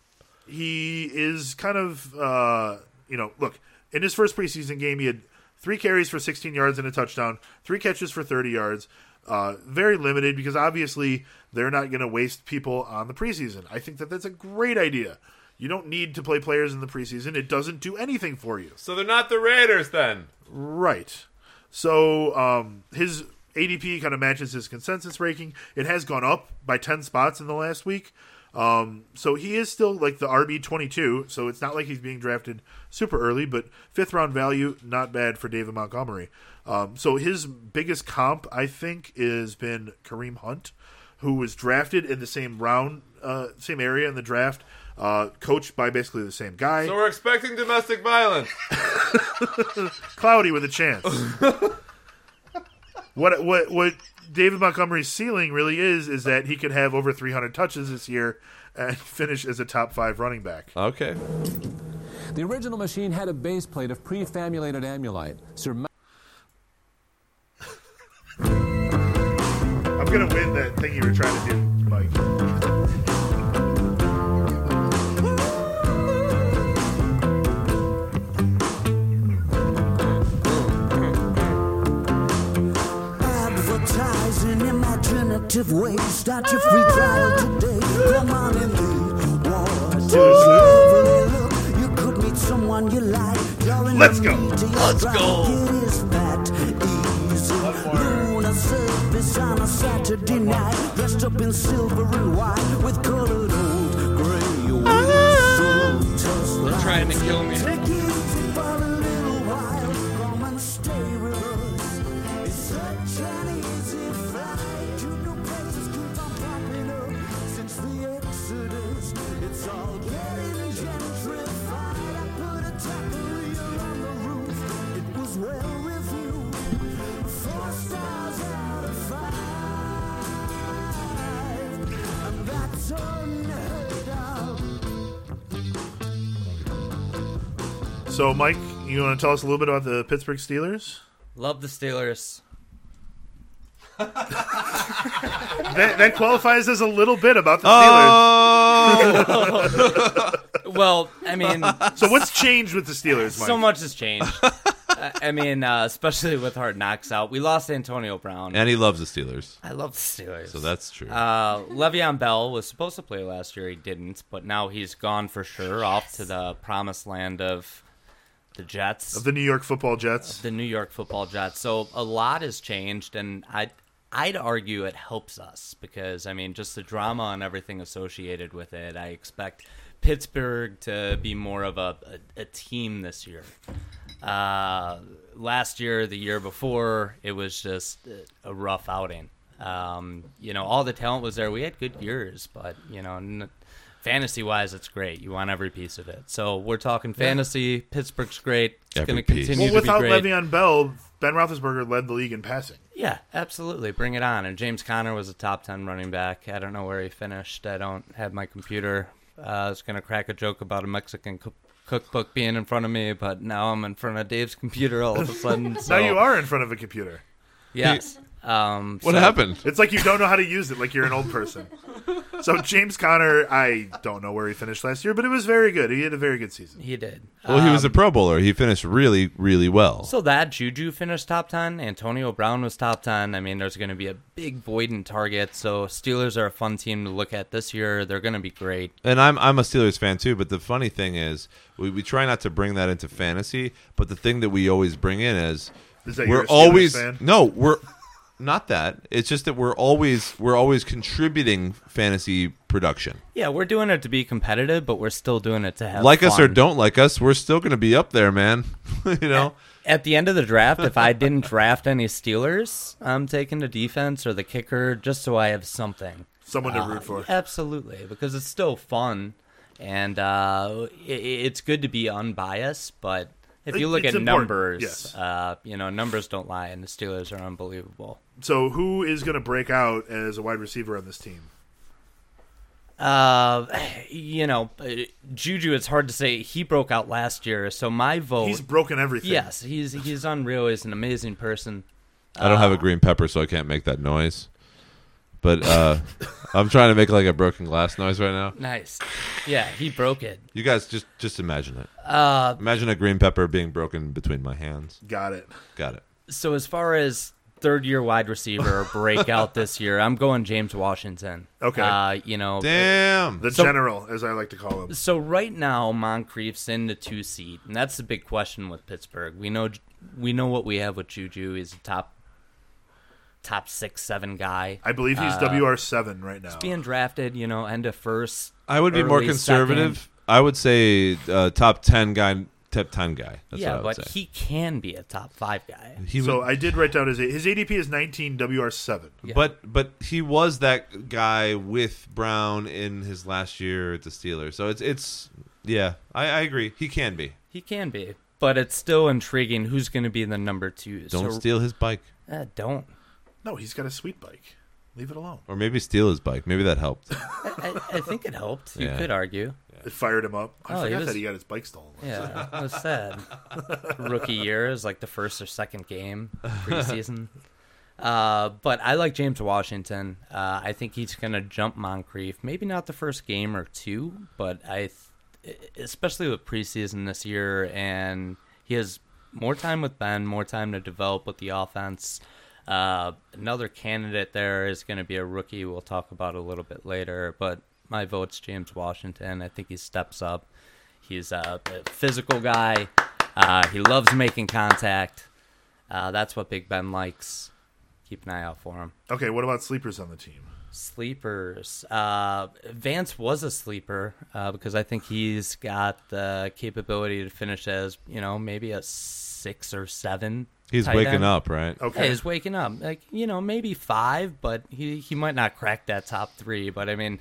he is kind of, uh, you know, look, in his first preseason game, he had three carries for 16 yards and a touchdown, three catches for 30 yards. Uh, very limited because obviously they're not going to waste people on the preseason. I think that that's a great idea. You don't need to play players in the preseason. It doesn't do anything for you. So they're not the Raiders then. Right. So um, his ADP kind of matches his consensus ranking. It has gone up by 10 spots in the last week. Um, so he is still like the RB 22. So it's not like he's being drafted super early, but fifth round value, not bad for David Montgomery. Um, so his biggest comp, I think, has been Kareem Hunt, who was drafted in the same round, uh, same area in the draft, uh, coached by basically the same guy. So we're expecting domestic violence. cloudy with a chance. what what what David Montgomery's ceiling really is is that he could have over 300 touches this year and finish as a top five running back. Okay. The original machine had a base plate of prefabulated amulite, surmounted gonna win that thing you were trying to do, Mike. Advertising imaginative ways. Start your free trial today. Come on in the water. You could meet someone you like. Let's go. meat of your Let's go. Surface on a Saturday night. Dressed up in silver and white with colored old gray. They're trying to kill me. So, Mike, you want to tell us a little bit about the Pittsburgh Steelers? Love the Steelers. That, that qualifies as a little bit about the Steelers. Oh! Well, I mean, So, what's changed with the Steelers, Mike? so much has changed. I I mean, uh, especially with Hard Knocks out. We lost Antonio Brown. And he loves the Steelers. I love the Steelers. So that's true. Uh, Le'Veon Bell was supposed to play last year. He didn't, but now he's gone for sure, off to the promised land of the Jets, Of the New York Football Jets. the New York Football Jets. So a lot has changed, and I'd I'd argue it helps us because I mean, just the drama and everything associated with it. I expect Pittsburgh to be more of a a, a team this year. Uh, last year, the year before, it was just a rough outing. Um, you know, all the talent was there. We had good years, but you know, n- fantasy wise, it's great. You want every piece of it. So we're talking fantasy. Pittsburgh's great. It's going to continue Well, to be without great. Le'Veon Bell, Ben Roethlisberger led the league in passing. Yeah, absolutely. Bring it on. And James Conner was a top 10 running back. I don't know where he finished. I don't have my computer. Uh, I was going to crack a joke about a Mexican cook- cookbook being in front of me, but now I'm in front of Dave's computer all of a sudden. So Now you are in front of a computer. Yes. Um, What so- happened? It's like you don't know how to use it, like you're an old person. So James Conner, I don't know where he finished last year, but it was very good. He had a very good season. He did. Well, he was a Um, Pro Bowler. He finished really, really well. So that Juju finished top ten. Antonio Brown was top ten. I mean, there's going to be a big void in target. So Steelers are a fun team to look at this year. They're going to be great. And I'm I'm a Steelers fan too, but the funny thing is we, we try not to bring that into fantasy, but the thing that we always bring in is, Is that you're we're a always fan? no, we're not that. It's just that we're always we're always contributing fantasy production. Yeah, we're doing it to be competitive, but we're still doing it to have like us or don't like us, we're still going to be up there, man. you know. At the end of the draft, if I didn't draft any Steelers, I'm taking the defense or the kicker just so I have something. Someone to Uh, root for. Absolutely, because it's still fun, and uh, i it's good to be unbiased. But if you look it's at important, numbers, yes. uh, you know numbers don't lie, and the Steelers are unbelievable. So who is going to break out as a wide receiver on this team? Uh, you know, uh, Juju. It's hard to say. He broke out last year, so my vote. He's broken everything. yes, he's he's unreal. He's an amazing person. I don't have a green pepper, so I can't make that noise. But uh, I'm trying to make like a broken glass noise right now. Nice. Yeah, he broke it. You guys just just imagine it. Uh, Imagine a green pepper being broken between my hands. Got it. Got it. so as far as third year wide receiver breakout this year, I'm going James Washington. Okay. Uh, you know, Damn. The So- general, as I like to call him. so right now Moncrief's in the two seat, and that's the big question with Pittsburgh. We know we know what we have with Juju. He's a top top six, seven guy. I believe he's Uh, WR seven right now. being drafted, you know, end of first. I would be more conservative. second. I would say uh, top ten guy, top ten guy. That's yeah, what I would but say. he can be a top five guy. He so would- I did write down his his ADP is nineteen WR seven. Yeah. But but he was that guy with Brown in his last year at the Steelers. So it's it's yeah, I, I agree. He can be. He can be, but it's still intriguing. Who's going to be the number two? Don't so, steal his bike, Uh, don't. No, he's got a sweet bike. Leave it alone. or maybe steal his bike. Maybe that helped. I, I think it helped. You Yeah. could argue. It fired him up. I Oh, he forgot was- that he got his bike stolen. Yeah, it was sad. Rookie year is like the first or second game preseason. Uh, but I like James Washington. Uh, I think he's going to jump Moncrief. Maybe not the first game or two, but I, th- especially with preseason this year, and he has more time with Ben, more time to develop with the offense. Uh, another candidate there is going to be a rookie. We'll talk about a little bit later, but my vote's James Washington. I think he steps up. He's a, a physical guy. Uh, he loves making contact. Uh, that's what Big Ben likes. Keep an eye out for him. Okay, what about sleepers on the team? Sleepers. Uh, Vance was a sleeper uh, because I think he's got the capability to finish as you know maybe a six or seven. He's tight waking end. up, right? Okay. Yeah, he's waking up. Like you know, maybe five, but he he might not crack that top three. But I mean,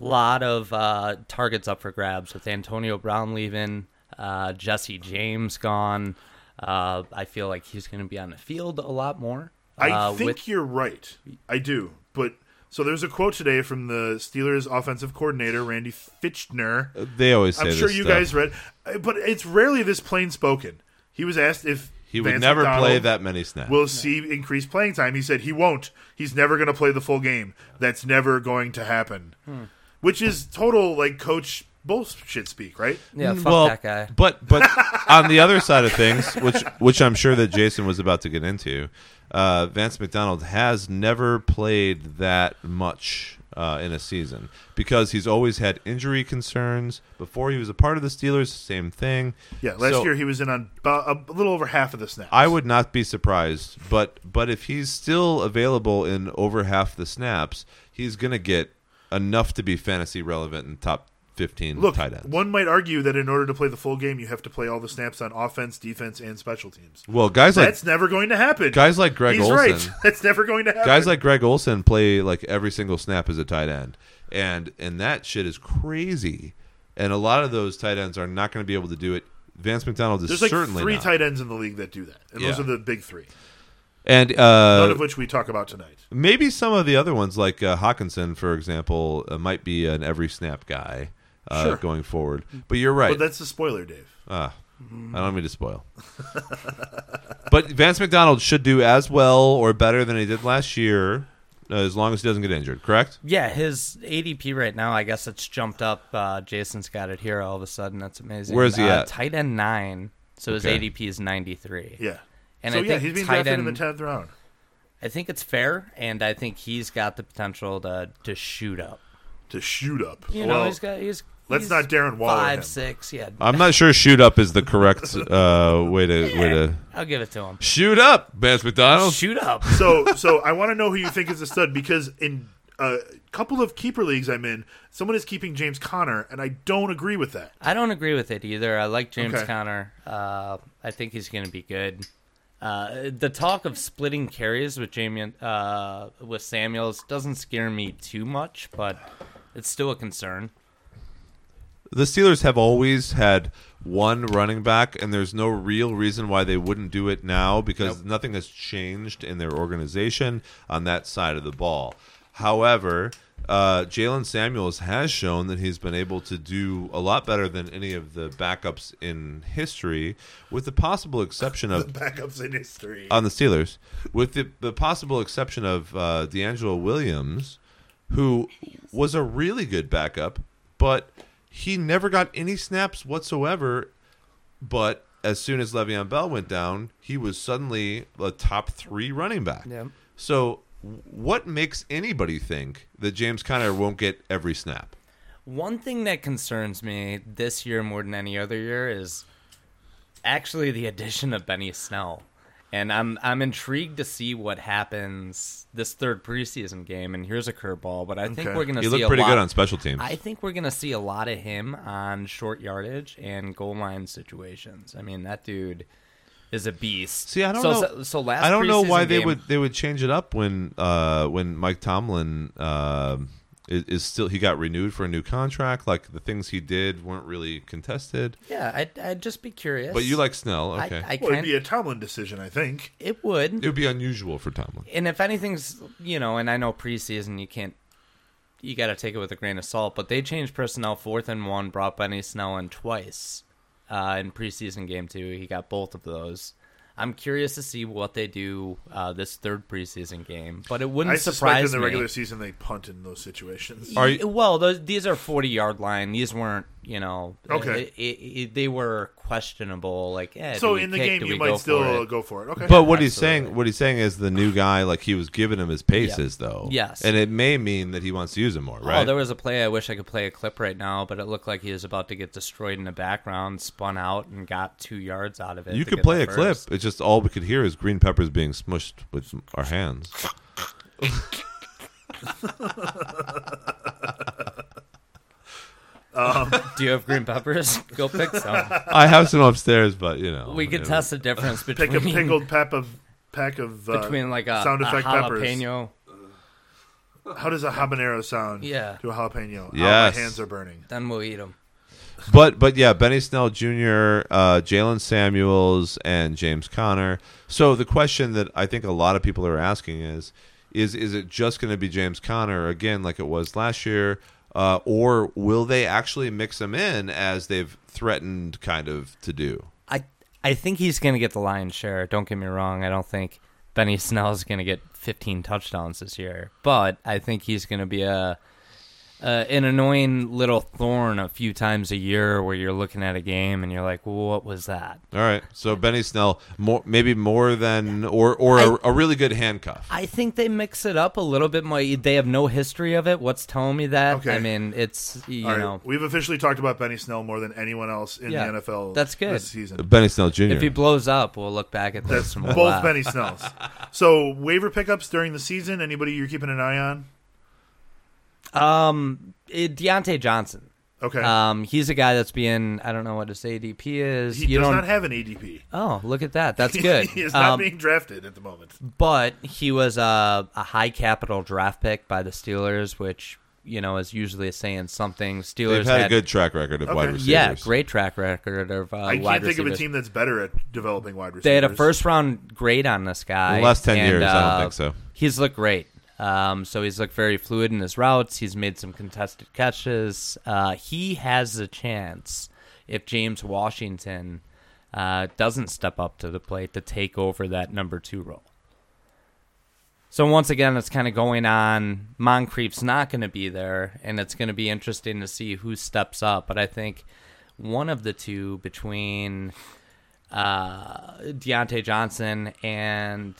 a lot of uh, targets up for grabs with Antonio Brown leaving, uh, Jesse James gone. Uh, I feel like he's going to be on the field a lot more. I uh, think with- you're right. I do. But so there's a quote today from the Steelers offensive coordinator Randy Fichtner. They always say I'm this sure you stuff. guys read, but it's rarely this plain spoken. He was asked if He would Vance never play that many snaps. Will see increased playing time. He said he won't. He's never going to play the full game. That's never going to happen. Hmm. Which is total like coach bullshit speak, right? yeah, fuck well, that guy. But but on the other side of things, which which I'm sure that Jason was about to get into, uh, Vance McDonald has never played that much uh, in a season because he's always had injury concerns. Before he was a part of the Steelers, same thing. Yeah, last So- year he was in on a little over half of the snaps. I would not be surprised, but but if he's still available in over half the snaps, he's going to get enough to be fantasy relevant in top 15 Look, tight ends. one might argue that in order to play the full game, you have to play all the snaps on offense, defense, and special teams. well, guys like That's never going to happen. guys like Greg He's Olsen, right. That's never going to happen. guys like Greg Olsen play like every single snap as a tight end, and and that shit is crazy. And a lot of those tight ends are not going to be able to do it. Vance McDonald is there's like certainly three not. tight ends in the league that do that, and those are the big three. and None uh, of which we talk about tonight. maybe some of the other ones, like uh, Hockenson, for example, uh, might be an every snap guy uh, Sure. going forward. But you're right. But that's a spoiler, Dave. Ah, I don't mean to spoil. but Vance McDonald should do as well or better than he did last year, uh, as long as he doesn't get injured. Correct? Yeah, his ADP right now, I guess it's jumped up. Uh, Jason's got it here all of a sudden. That's amazing. Where is he uh, at? Tight end nine. So his Okay. ADP is 93. Yeah. And so I yeah, think he's being tight drafted in the end- tenth round. I think it's fair, and I think he's got the potential to to shoot up. To shoot up. You know, he's got he's. Let's he's not Darren Waller Five, him. six, yeah. I'm not sure shoot up is the correct uh, way to way to I'll give it to him. shoot up, Vance McDonald. Shoot up. so so I want to know who you think is a stud because in a couple of keeper leagues I'm in, someone is keeping James Conner, and I don't agree with that. I don't agree with it either. I like James Okay. Conner. Uh, I think he's going to be good. Uh, the talk of splitting carries with Jamie uh, with Samuels doesn't scare me too much, but it's still a concern. The Steelers have always had one running back, and there's no real reason why they wouldn't do it now because nothing has changed in their organization on that side of the ball. However, uh, Jaylen Samuels has shown that he's been able to do a lot better than any of the backups in history, with the possible exception of Backups in history. on the Steelers, with the, the possible exception of uh, DeAngelo Williams, who was a really good backup, but he never got any snaps whatsoever. But as soon as Le'Veon Bell went down, he was suddenly a top three running back. Yep. So, what makes anybody think that James Conner won't get every snap? One thing that concerns me this year more than any other year is actually the addition of Benny Snell. And I'm I'm intrigued to see what happens this third preseason game. And here's a curveball, but I think Okay. we're going to He see looked a pretty lot, good on special teams. I think we're going to see a lot of him on short yardage and goal line situations. I mean, that dude is a beast. See, I don't so, know. So, so last I don't know why preseason they would they would change it up when uh, when Mike Tomlin uh, is, is still he got renewed for a new contract. Like the things he did weren't really contested. Yeah, I'd, I'd just be curious. But you like Snell, okay? I well, it'd be a Tomlin decision, I think. it would. it would be unusual for Tomlin. and if anything's you know and i know preseason you can't you got to take it with a grain of salt but they changed personnel fourth and one brought benny snell in twice uh, in preseason game two he got both of those i'm curious to see what they do uh, this third preseason game but it wouldn't I surprise in the me regular season they punt in those situations. Are you- well those, these are 40 yard line these weren't you know Okay. it- it- it- they were questionable like eh, so in the kick? game, you might go still it? go for it. Okay. But what he's saying, what he's saying is the new guy, like he was giving him his paces, though. Yes. and it may mean that he wants to use him more, right? Oh, there was a play. I wish I could play a clip right now, but it looked like he was about to get destroyed in the background, spun out, and got two yards out of it. you to could play the a clip. It's just all we could hear is green peppers being smushed with our hands. Do you have green peppers? Go pick some. I have some upstairs, but you know We could you know. test the difference between Pick a pickled pack of pack of uh, between like a, sound a effect peppers. How does a habanero sound? Yeah. To a jalapeno. Yes. Oh, my hands are burning. Then we'll eat them. But but yeah, Benny Snell Jr., uh, Jaylen Samuels, and James Conner. So the question that I think a lot of people are asking is, is is it just going to be James Conner again, like it was last year, uh, or will they actually mix him in as they've threatened kind of to do? I I think he's going to get the lion's share. Don't get me wrong. I don't think Benny Snell is going to get 15 touchdowns this year, but I think he's going to be a, a an annoying little thorn a few times a year where you're looking at a game and you're like, "What was that?" All right, so Benny Snell, more maybe more than or or a, a really good handcuff. I think they mix it up a little bit more. They have no history of it. What's telling me that? Okay. I mean, it's you All right. know, We've officially talked about Benny Snell more than anyone else in Yeah, the NFL that's good. this season. Benny Snell Jr. if he blows up, we'll look back at this That's both. Benny Snells. So waiver pickups during the season. Anybody you're keeping an eye on? Um, it, Diontae Johnson. Okay. Um, he's a guy that's being I don't know what his ADP is. he you does don't. not have an ADP. oh, look at that. That's good. he is not Um, being drafted at the moment. but he was a, a high capital draft pick by the Steelers, which you know is usually saying something. Steelers They've had a good track record of Okay. wide receivers. yeah, great track record of uh, I wide can't think of a receivers. team that's better at developing wide receivers. They had a first round grade on this guy. The last 10 and, years, I don't uh, think so. He's looked great. Um, so he's looked very fluid in his routes. He's made some contested catches. Uh, he has a chance if James Washington uh, doesn't step up to the plate to take over that number two role. So once again, it's kind of going on. Moncrief's not going to be there, and it's going to be interesting to see who steps up. But I think one of the two between uh, Diontae Johnson and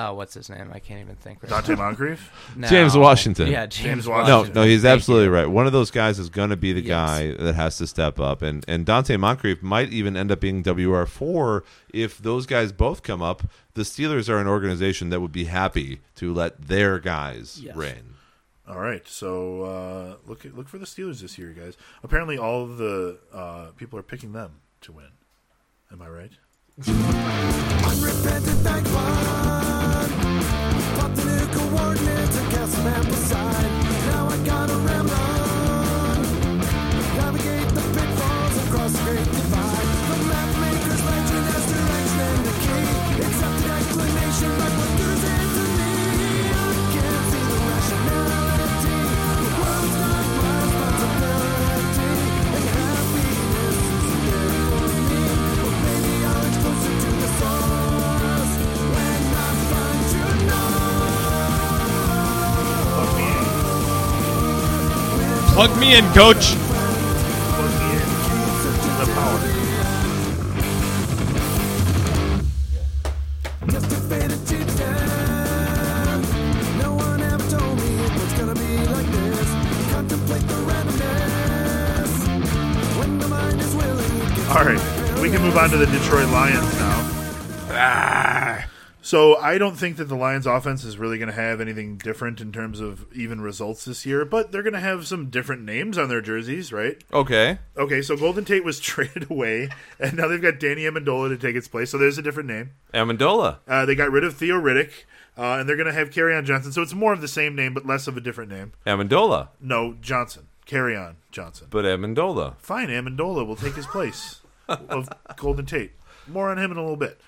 oh, what's his name? I can't even think. Right Donte now. Moncrief. No. James Washington. Yeah, James, James Washington. No, Washington. no, he's Thank absolutely you. right. One of those guys is going to be the Yes. guy that has to step up, and and Donte Moncrief might even end up being WR four if those guys both come up. The Steelers are an organization that would be happy to let their guys Yes. reign. All right, so uh, look at, look for the Steelers this year, guys. Apparently, all of the uh, people are picking them to win. Am I right? Unrepentant thank one. Pop the new coordinates and cast some ampersand. Now I gotta run. Plug me in, coach. Plug me in. The power. All right, we can move on to the Detroit Lions. So I don't think that the Lions offense is really going to have anything different in terms of even results this year, but they're going to have some different names on their jerseys, right? Okay, Okay, so Golden Tate was traded away, and now they've got Danny Amendola to take its place. So there's a different name. Amendola. Uh, they got rid of Theo Riddick, uh, and they're going to have Kerryon Johnson. So it's more of the same name, but less of a different name. Amendola, No, Johnson. Kerryon Johnson. but Amendola. Fine, Amendola will take his place of Golden Tate. More on him in a little bit.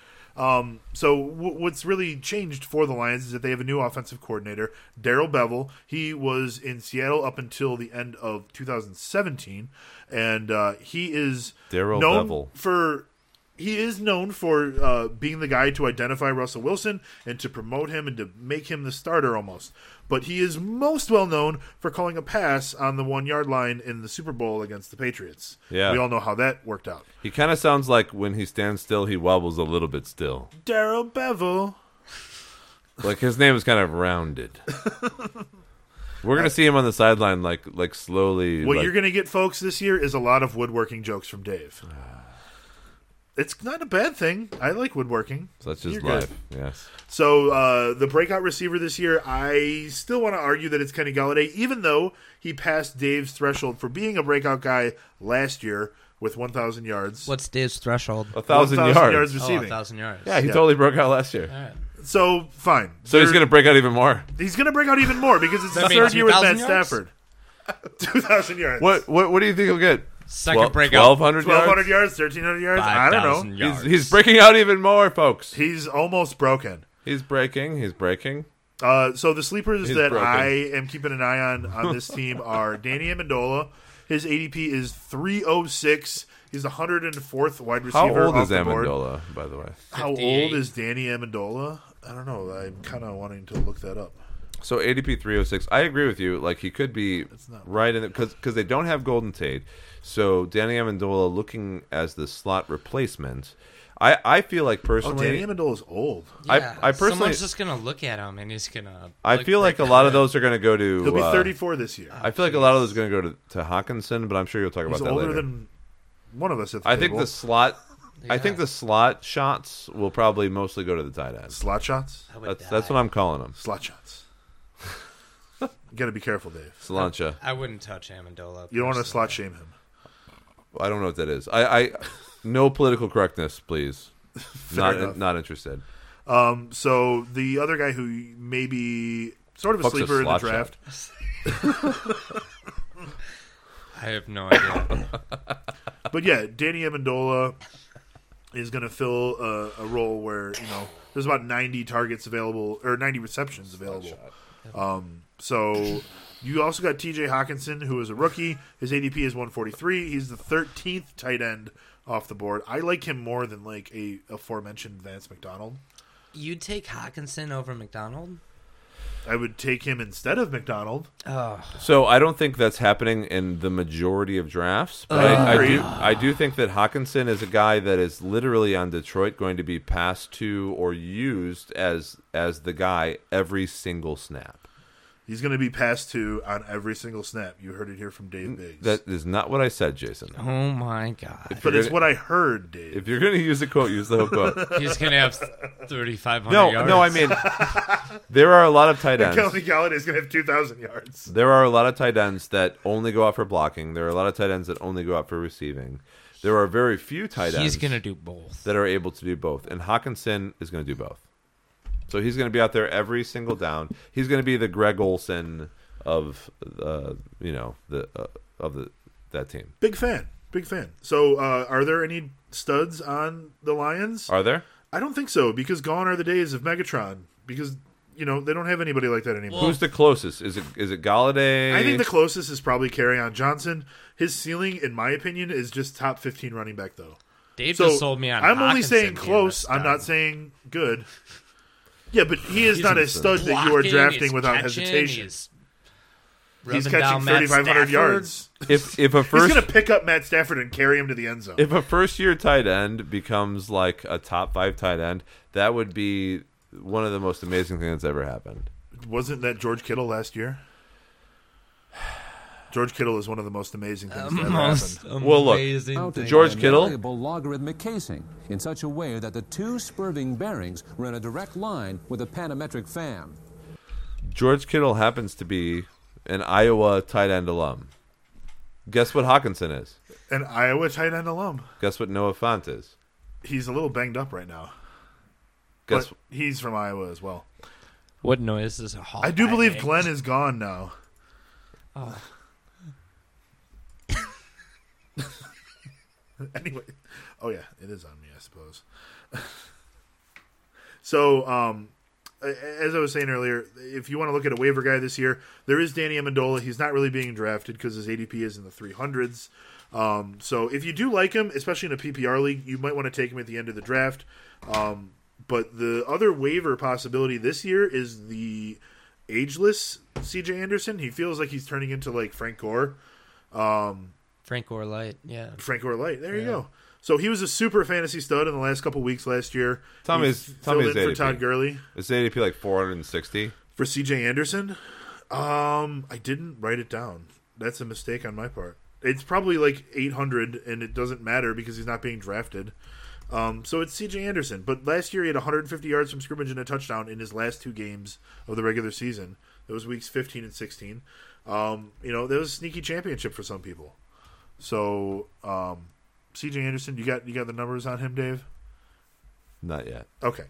Um, so w- what's really changed for the Lions is that they have a new offensive coordinator, Darrell Bevell. He was in Seattle up until the end of 2017, and uh, he is Darrell Bevell. for he is known for uh, being the guy to identify Russell Wilson and to promote him and to make him the starter almost. But he is most well known for calling a pass on the one yard line in the Super Bowl against the Patriots. Yeah. we all know how that worked out. He kind of sounds like when he stands still, he wobbles a little bit still. Darrell Bevell. Like his name is kind of rounded. We're gonna uh, see him on the sideline, like like slowly. What like- you're going to get, folks, this year is a lot of woodworking jokes from Dave. Ah. It's not a bad thing. I like woodworking. Such is You're good. life. Yes. So uh, the breakout receiver this year, I still want to argue that it's Kenny Golladay, even though he passed Dave's threshold for being a breakout guy last year with 1,000 yards. What's Dave's threshold? A thousand 1,000 yards. yards Oh, a receiving. thousand yards. Yeah, he Yeah. totally broke out last year. All right. So fine. So he's They're- gonna break out even more. he's going to break out even more because it's Does his third year with Matt yards? Stafford. 2,000 yards. What what what do you think he'll get? Second breakout. Twelve hundred 1,200 yards. yards, 1,300 yards? I don't 5,000 know. yards. He's, he's breaking out even more, folks. He's almost broken. He's breaking. He's breaking. Uh, so the sleepers He's that broken. I am keeping an eye on on this team are Danny Amendola. His ADP is 306. He's the 104th wide receiver. How old off is the board. Amendola, by the way? How 58. old is Danny Amendola? I don't know. I'm kind of wanting to look that up. So ADP 306. I agree with you. Like he could be not right in it because because they don't have Golden Tate. So Danny Amendola looking as the slot replacement. I I feel like Oh, personally. Danny Amendola's old. I- Yeah, I personally- someone's just gonna look at him and he's gonna. I feel like a lot of those are going to go to. He'll be uh, 34 this year. I feel like a lot of those are going to go to, to Hockenson, but I'm sure you'll talk He's about that older later. than one of us at the I think the slot. I think the slot shots will probably mostly go to the tight end. slot shots. That's die. that's what I'm calling them. Slot shots. you got to be careful, Dave. Slancha. I wouldn't touch Amendola. You don't want to slot shame him. I don't know what that is. I, I no political correctness, please. not enough. not interested. Um, so the other guy who may be sort of a Fuck's a sleeper in the slot draft, I have no idea. but yeah, Danny Amendola is going to fill a, a role where you know there's about 90 targets available or 90 receptions available. Um, so You also got T.J. Hockenson, who is a rookie. His ADP is 143. He's the 13th tight end off the board. I like him more than like a aforementioned Vance McDonald. You'd take Hockenson over McDonald? I would take him instead of McDonald. Oh, So I don't think that's happening in the majority of drafts, but I, I do. I do think that Hockenson is a guy that is literally on Detroit going to be passed to or used as as the guy every single snap. He's going to be passed to on every single snap. You heard it here from Dave Biggs. That is not what I said, Jason. oh my God. but it's gonna- what I heard, Dave. If you're going to use a quote, use the whole quote. He's going to have 3,500 No, yards. no, I mean there are a lot of tight ends. Kelly Golladay is going to have 2,000 yards. There are a lot of tight ends that only go out for blocking. There are a lot of tight ends that only go out for receiving. There are very few tight ends He's going to do both. that are able to do both, and Hockenson is going to do both. So he's going to be out there every single down. He's going to be the Greg Olsen of uh, you know the uh, of the that team. Big fan. Big fan. So, uh, are there any studs on the Lions? Are there? I don't think so because gone are the days of Megatron. Because you know they don't have anybody like that anymore. Who's the closest? Is it is it Golladay? I think the closest is probably on Johnson. His ceiling, in my opinion, is just top fifteen running back though. Dave So just sold me on I'm only saying close. I'm not saying good. Yeah, but he is He's not a stud that you are drafting without catching, hesitation. He's, He's catching 3,500 yards. if if a first He's going to pick up Matt Stafford and carry him to the end zone. if a first year tight end becomes like a top five tight end, that would be one of the most amazing things that's ever happened. Wasn't that George Kittle last year? George Kittle is one of the most amazing things that ever Most happened. Well, look, amazing George Kittle? logarithmic casing in such a way that the two spurving bearings were in a direct line with a panametric fan. George Kittle happens to be an Iowa tight end alum. Guess what Hockenson is? An Iowa tight end alum. Guess what Noah Fant is? He's a little banged up right now. Guess But he's from Iowa as well. What noise is a hall? I do believe Glenn is gone now. Oh. anyway, oh yeah, it is on me, I suppose. so, um, as I was saying earlier, if you want to look at a waiver guy this year, there is Danny Amendola. He's not really being drafted because his ADP is in the 300s. Um, so if you do like him, especially in a PPR league, you might want to take him at the end of the draft. Um, but the other waiver possibility this year is the ageless CJ Anderson. He feels like he's turning into like Frank Gore. Frank Gore Light. Yeah. Frank Gore Light. There you go. So he was a super fantasy stud in the last couple weeks last year. Tell me He his- tell me filled in for ADP. Todd Gurley is ADP like 460? for CJ Anderson. Um, I didn't write it down. That's a mistake on my part. It's probably like 800, and it doesn't matter because he's not being drafted. Um, so it's CJ Anderson. But last year he had 150 yards from scrimmage and a touchdown in his last two games of the regular season. Those weeks 15 and 16. Um, you know, that was a sneaky championship for some people. So um, CJ Anderson, you got you got the numbers on him, Dave? Not yet. Okay.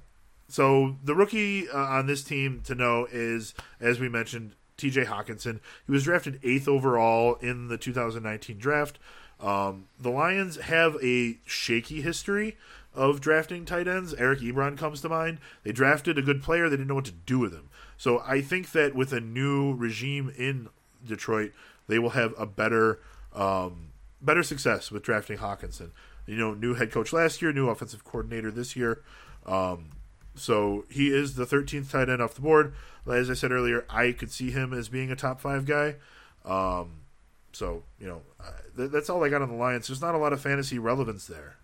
So the rookie uh, on this team to know is, as we mentioned, T.J. Hockenson. He was drafted eighth overall in the 2019 draft. Um, the Lions have a shaky history of drafting tight ends. Eric Ebron comes to mind. They drafted a good player. They didn't know what to do with him. So I think that with a new regime in Detroit, they will have a better um, better success with drafting Hockenson. You know, new head coach last year, new offensive coordinator this year. Um, so he is the 13th tight end off the board. As I said earlier, I could see him as being a top five guy. Um, so you know, th- that's all I got on the Lions. There's not a lot of fantasy relevance there.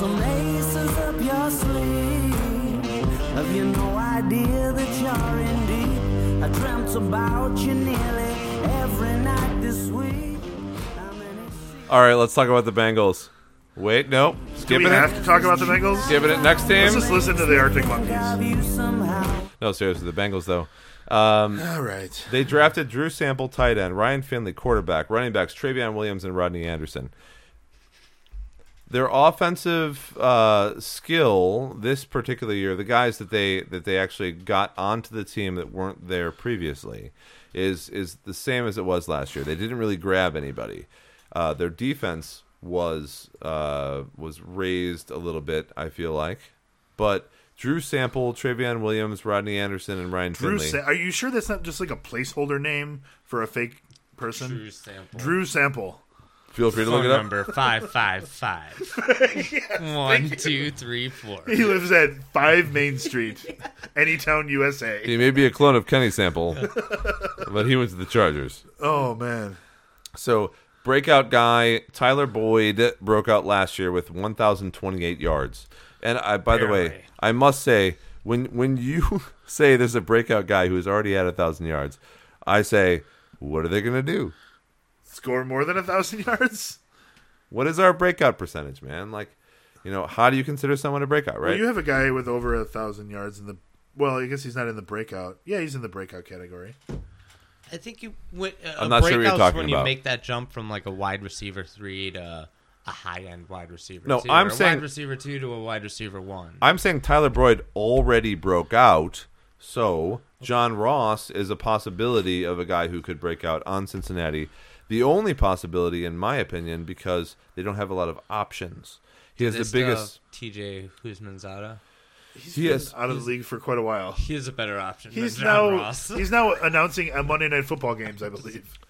Some aces up your sleeve? Have you no idea that you're in deep? I dreamt about you nearly every night this week. All right, let's talk about the Bengals. Wait, no. Do we Skipping have it. to talk about the Bengals? Skipping it. Next team. Let's just listen to the Arctic Monkeys. No, seriously, the Bengals though. Um, All right. They drafted Drew Sample, tight end, Ryan Finley, quarterback, running backs, Trayveon Williams, and Rodney Anderson. Their offensive uh, skill this particular year, the guys that they that they actually got onto the team that weren't there previously, is is the same as it was last year. They didn't really grab anybody. Uh, their defense was uh, was raised a little bit. I feel like, but Drew Sample, Trayveon Williams, Rodney Anderson, and Ryan Drew, Finley. Sa- are you sure that's not just like a placeholder name for a fake person? Drew Sample. Drew Sample. Feel free to Phone look it up. number five five five one two three four. He lives at 5 Main Street, Anytown, USA. He may be a clone of Kenny Sample, but he went to the Chargers. Oh, man. So, breakout guy Tyler Boyd broke out last year with 1,028 yards. And I, by the way, Barely. I must say, when when you say there's a breakout guy who's already at a thousand yards, I say, what are they going to do? Score more than a 1,000 yards? What is our breakout percentage, man? Like, you know, how do you consider someone a breakout, right? Well, you have a guy with over a 1,000 yards in the. Well, I guess he's not in the breakout. Yeah, he's in the breakout category. I think you. When, uh, I'm not sure what you're breakout's talking when about. you make that jump from like a wide receiver three to a high end wide receiver. No, two, I'm or a saying- wide receiver two to a wide receiver one. I'm saying Tyler Boyd already broke out, so John Ross is a possibility of a guy who could break out on Cincinnati. The only possibility, in my opinion, because they don't have a lot of options. He has the biggest. uh, TJ Houshmandzadeh. He's He been is- out of the league for quite a while. He is a better option. He's than now Ross. he's now announcing a Monday Night Football games, I believe.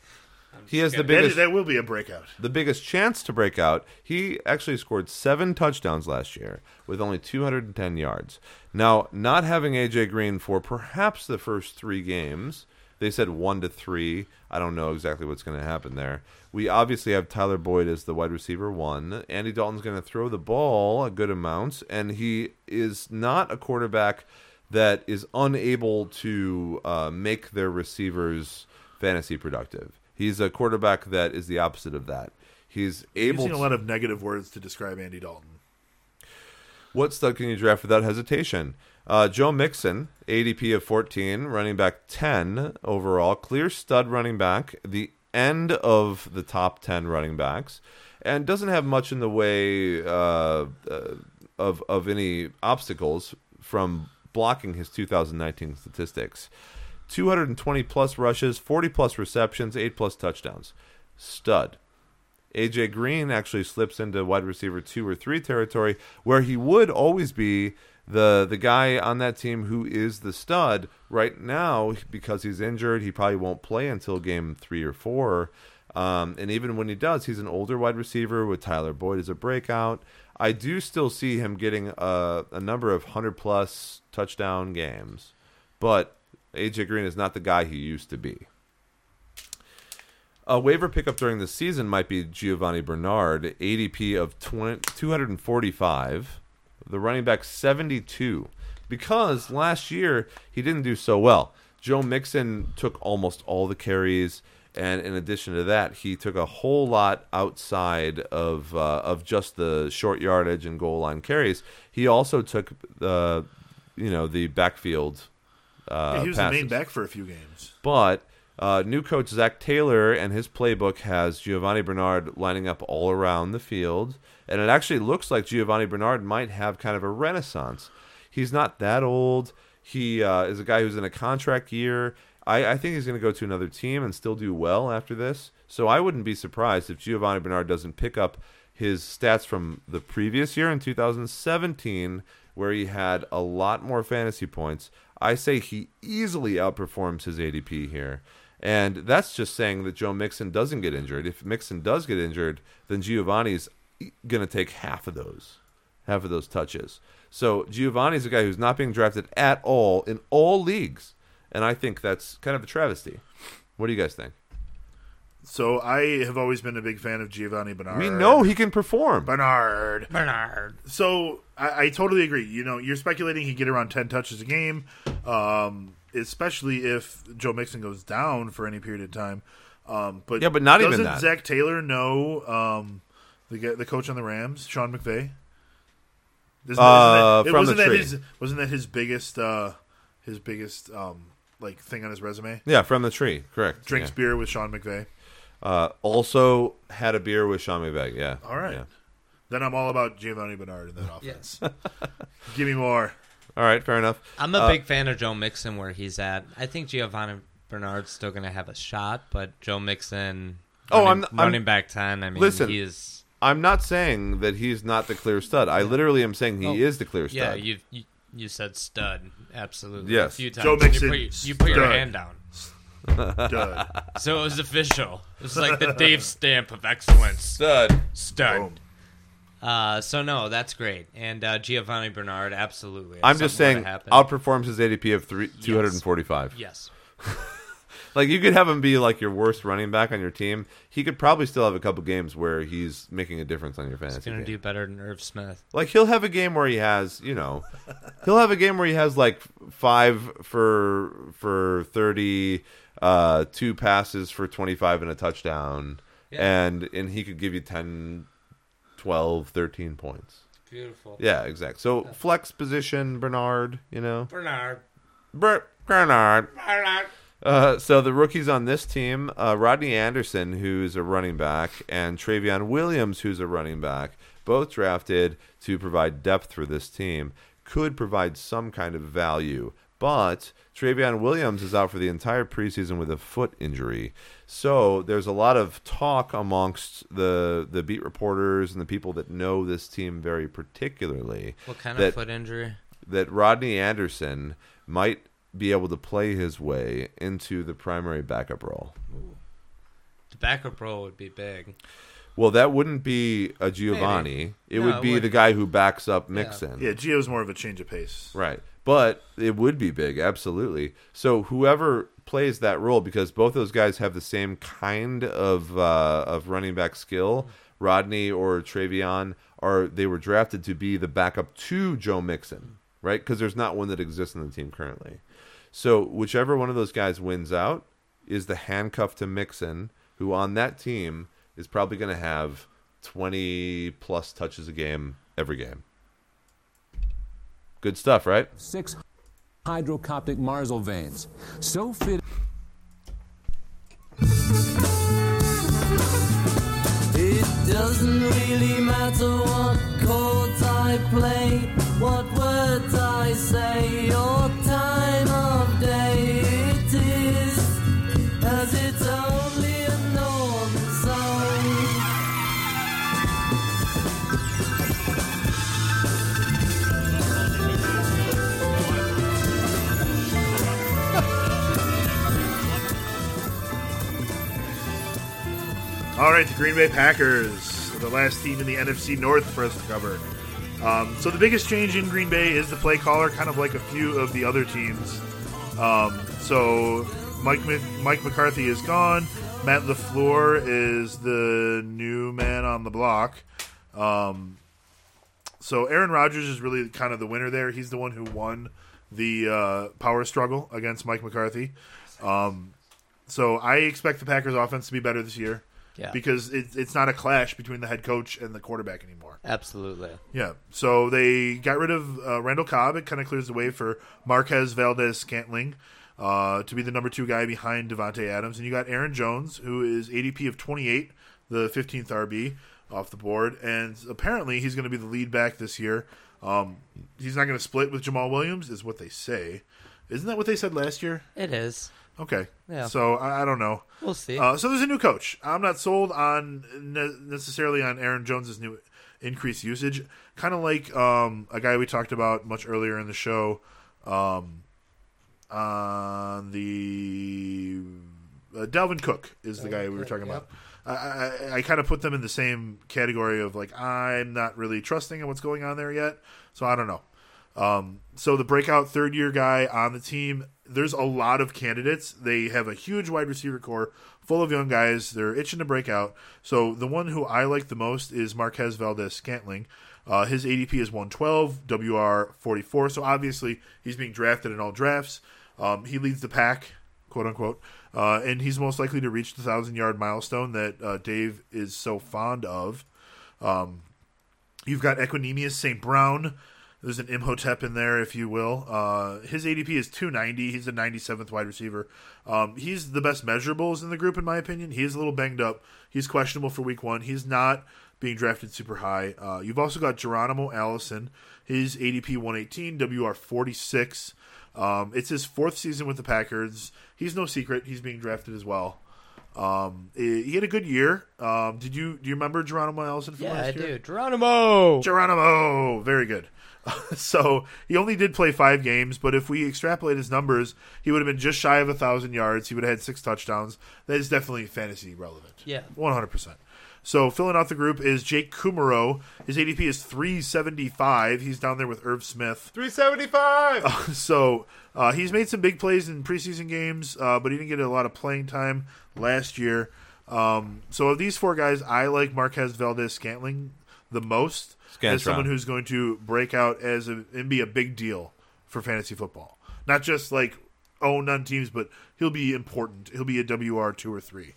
He has the That, biggest. that will be a breakout. the biggest chance to break out. He actually scored seven touchdowns last year with only 210 yards. Now, not having AJ Green for perhaps the first three games, they said one to three. I don't know exactly what's going to happen there. We obviously have Tyler Boyd as the wide receiver one. Andy Dalton's going to throw the ball a good amount, and he is not a quarterback that is unable to uh, make their receivers fantasy productive. He's a quarterback that is the opposite of that. He's able Using a lot of negative words to describe Andy Dalton. What stud can you draft without hesitation? Uh, Joe Mixon, ADP of 14, running back 10 overall, clear stud running back, the end of the top 10 running backs, and doesn't have much in the way uh, uh, of of any obstacles from blocking his 2019 statistics. 220 plus rushes, 40 plus receptions, 8 plus touchdowns. Stud. AJ Green actually slips into wide receiver two or three territory, where he would always be the the guy on that team who is the stud. Right now, because he's injured, he probably won't play until game three or four. Um, and even when he does, he's an older wide receiver with Tyler Boyd as a breakout. I do still see him getting a, a number of hundred plus touchdown games, but AJ Green is not the guy he used to be. A waiver pickup during the season might be Giovani Bernard, ADP of 20, 245, the running back 72, because last year he didn't do so well. Joe Mixon took almost all the carries, and in addition to that, he took a whole lot outside of uh, of just the short yardage and goal line carries. He also took the you know the backfield. Uh, Yeah, he was the main back for a few games. But uh, new coach Zac Taylor and his playbook has Giovani Bernard lining up all around the field, and it actually looks like Giovani Bernard might have kind of a renaissance. He's not that old. He uh, is a guy who's in a contract year. I, I think he's going to go to another team and still do well after this. So I wouldn't be surprised if Giovani Bernard doesn't pick up his stats from the previous year in 2017, where he had a lot more fantasy points. I say he easily outperforms his ADP here. And that's just saying that Joe Mixon doesn't get injured. If Mixon does get injured, then Giovani's going to take half of those, half of those touches. So Giovani's a guy who's not being drafted at all in all leagues, and I think that's kind of a travesty. What do you guys think? So I have always been a big fan of Giovani Bernard. We know he can perform. Bernard. Bernard. So I, I totally agree. You know, you're speculating he get around ten touches a game, um, especially if Joe Mixon goes down for any period of time. Um, but Yeah, but not even doesn't that. Zac Taylor know um, The guy, the coach on the Rams, Sean McVay. Isn't Uh, isn't from wasn't that tree. his wasn't that his biggest uh, his biggest um, like thing on his resume? Yeah, from the tree. Correct. Drinks Yeah. beer with Sean McVay. Uh, also had a beer with Sean McVay. Yeah. All right. Yeah. Then I'm all about Giovani Bernard in that offense. Give me more. All right. Fair enough. I'm a Uh, big fan of Joe Mixon where he's at. I think Giovani Bernard's still going to have a shot, but Joe Mixon. Oh, I'm- I'm- running back ten. I mean, Listen, he is. I'm not saying that he's not the clear stud. I literally am saying he Oh, is the clear stud. Yeah, you, you you said stud, absolutely. Yes. a few times. Joe Mixon, You put, you put your hand down, Duh. so it was official. It was like the Dave stamp of excellence. Stud. Stud. Boom. Uh, so no, that's great. And uh, Giovani Bernard, absolutely. I'm just saying, were to happen- outperforms his ADP of three, 245. Yes. Like you could have him be like your worst running back on your team. He could probably still have a couple games where he's making a difference on your He's fantasy. gonna team. do better than Irv Smith. Like he'll have a game where he has, you know, he'll have a game where he has like five for for thirty, uh, two passes for twenty five and a touchdown, Yeah. and and he could give you 10, 12, 13 points. Beautiful. Yeah, exactly. So flex position, Bernard, you know, Bernard. Ber- Bernard. Bernard. Uh, so the rookies on this team, uh, Rodney Anderson, who's a running back, and Trayveon Williams, who's a running back, both drafted to provide depth for this team, could provide some kind of value. But Trayveon Williams is out for the entire preseason with a foot injury. So there's a lot of talk amongst the the beat reporters and the people that know this team very particularly What kind that of foot injury? that Rodney Anderson might be able to play his way into the primary backup role. The backup role would be big. Well, that wouldn't be a Giovani. It No, would it be the guy who backs up Mixon. Yeah, Gio's more of a change of pace. Right. But it would be big, absolutely. So whoever plays that role, because both those guys have the same kind of uh, of running back skill, Rodney or Trayveon, are they were drafted to be the backup to Joe Mixon, right? Because there's not one that exists in the team currently. So whichever one of those guys wins out is the handcuff to Mixon, who on that team is probably going to have 20 plus touches a game every game. Good stuff, right? Six hydrocoptic marzlevanes. So fit. It doesn't really matter what chords I play, All right, the Green Bay Packers, the last team in the NFC North for us to cover. Um, so the biggest change in Green Bay is the play caller, kind of like a few of the other teams. Um, so Mike Mike McCarthy is gone. Matt LaFleur is the new man on the block. Um, so Aaron Rodgers is really kind of the winner there. He's the one who won the uh, power struggle against Mike McCarthy. Um, so I expect the Packers offense to be better this year. Yeah. Because it, it's not a clash between the head coach and the quarterback anymore. Absolutely. Yeah. So they got rid of uh, Randall Cobb. It kind of clears the way for Marquez Valdes-Scantling uh, to be the number two guy behind Davante Adams. And you got Aaron Jones, who is ADP of 28, the 15th RB off the board. And apparently he's going to be the lead back this year. Um, he's not going to split with Jamaal Williams, is what they say. Isn't that what they said last year? It is. Okay. Yeah. So I, I don't know. We'll see. Uh, so there's a new coach. I'm not sold on ne- necessarily on Aaron Jones's new increased usage. Kind of like um, a guy we talked about much earlier in the show, um, on the uh, Dalvin Cook is the guy we were talking about. I, I, I kind of put them in the same category of like I'm not really trusting in what's going on there yet, so I don't know. Um, so the breakout third year guy on the team, there's a lot of candidates. They have a huge wide receiver core full of young guys. They're itching to break out. So the one who I like the most is Marquez Valdes-Scantling. Uh, his ADP is 112, WR 44. So obviously he's being drafted in all drafts. Um, he leads the pack, quote unquote, uh, and he's most likely to reach the thousand yard milestone that uh, Dave is so fond of. Um, you've got Equanimeous St. Brown. There's an Imhotep in there, if you will. Uh, his ADP is 290. He's the 97th wide receiver. Um, he's the best measurables in the group, in my opinion. He is a little banged up. He's questionable for week one. He's not being drafted super high. Uh, you've also got Geronimo Allison. His ADP 118, WR 46. Um, it's his fourth season with the Packers. He's no secret. He's being drafted as well. Um, he had a good year. Um, did you do you remember Geronimo Allison from Yeah, last I year? do. Geronimo. Geronimo, very good. so he only did play five games, but if we extrapolate his numbers, he would have been just shy of a thousand yards. He would have had six touchdowns. That is definitely fantasy relevant. Yeah. one hundred percent. So filling out the group is Jake Kumerow. His ADP is three seventy five. He's down there with Irv Smith. 375. So uh, he's made some big plays in preseason games, uh, but he didn't get a lot of playing time last year. Um, so of these four guys, I like Marquez Valdes-Scantling the most as someone who's going to break out as a, and be a big deal for fantasy football. Not just like owned on teams, but he'll be important. He'll be a WR two or three.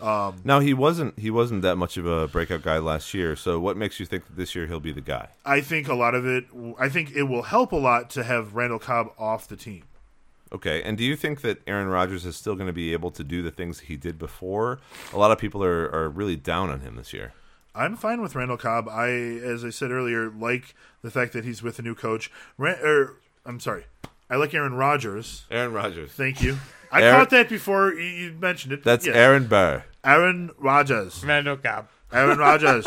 Um, now he wasn't he wasn't that much of a breakout guy last year. So what makes you think that this year he'll be the guy? I think a lot of it. I think it will help a lot to have Randall Cobb off the team. Okay, and do you think that Aaron Rodgers is still going to be able to do the things he did before? A lot of people are, are really down on him this year. I'm fine with Randall Cobb. I, as I said earlier, like the fact that he's with a new coach. Ran, er, I'm sorry. I like Aaron Rodgers. Aaron Rodgers. Thank you. I Aaron- caught that before you, you mentioned it. That's Yes. Aaron Burr. Aaron Rodgers. Randall Cobb. Aaron Rodgers.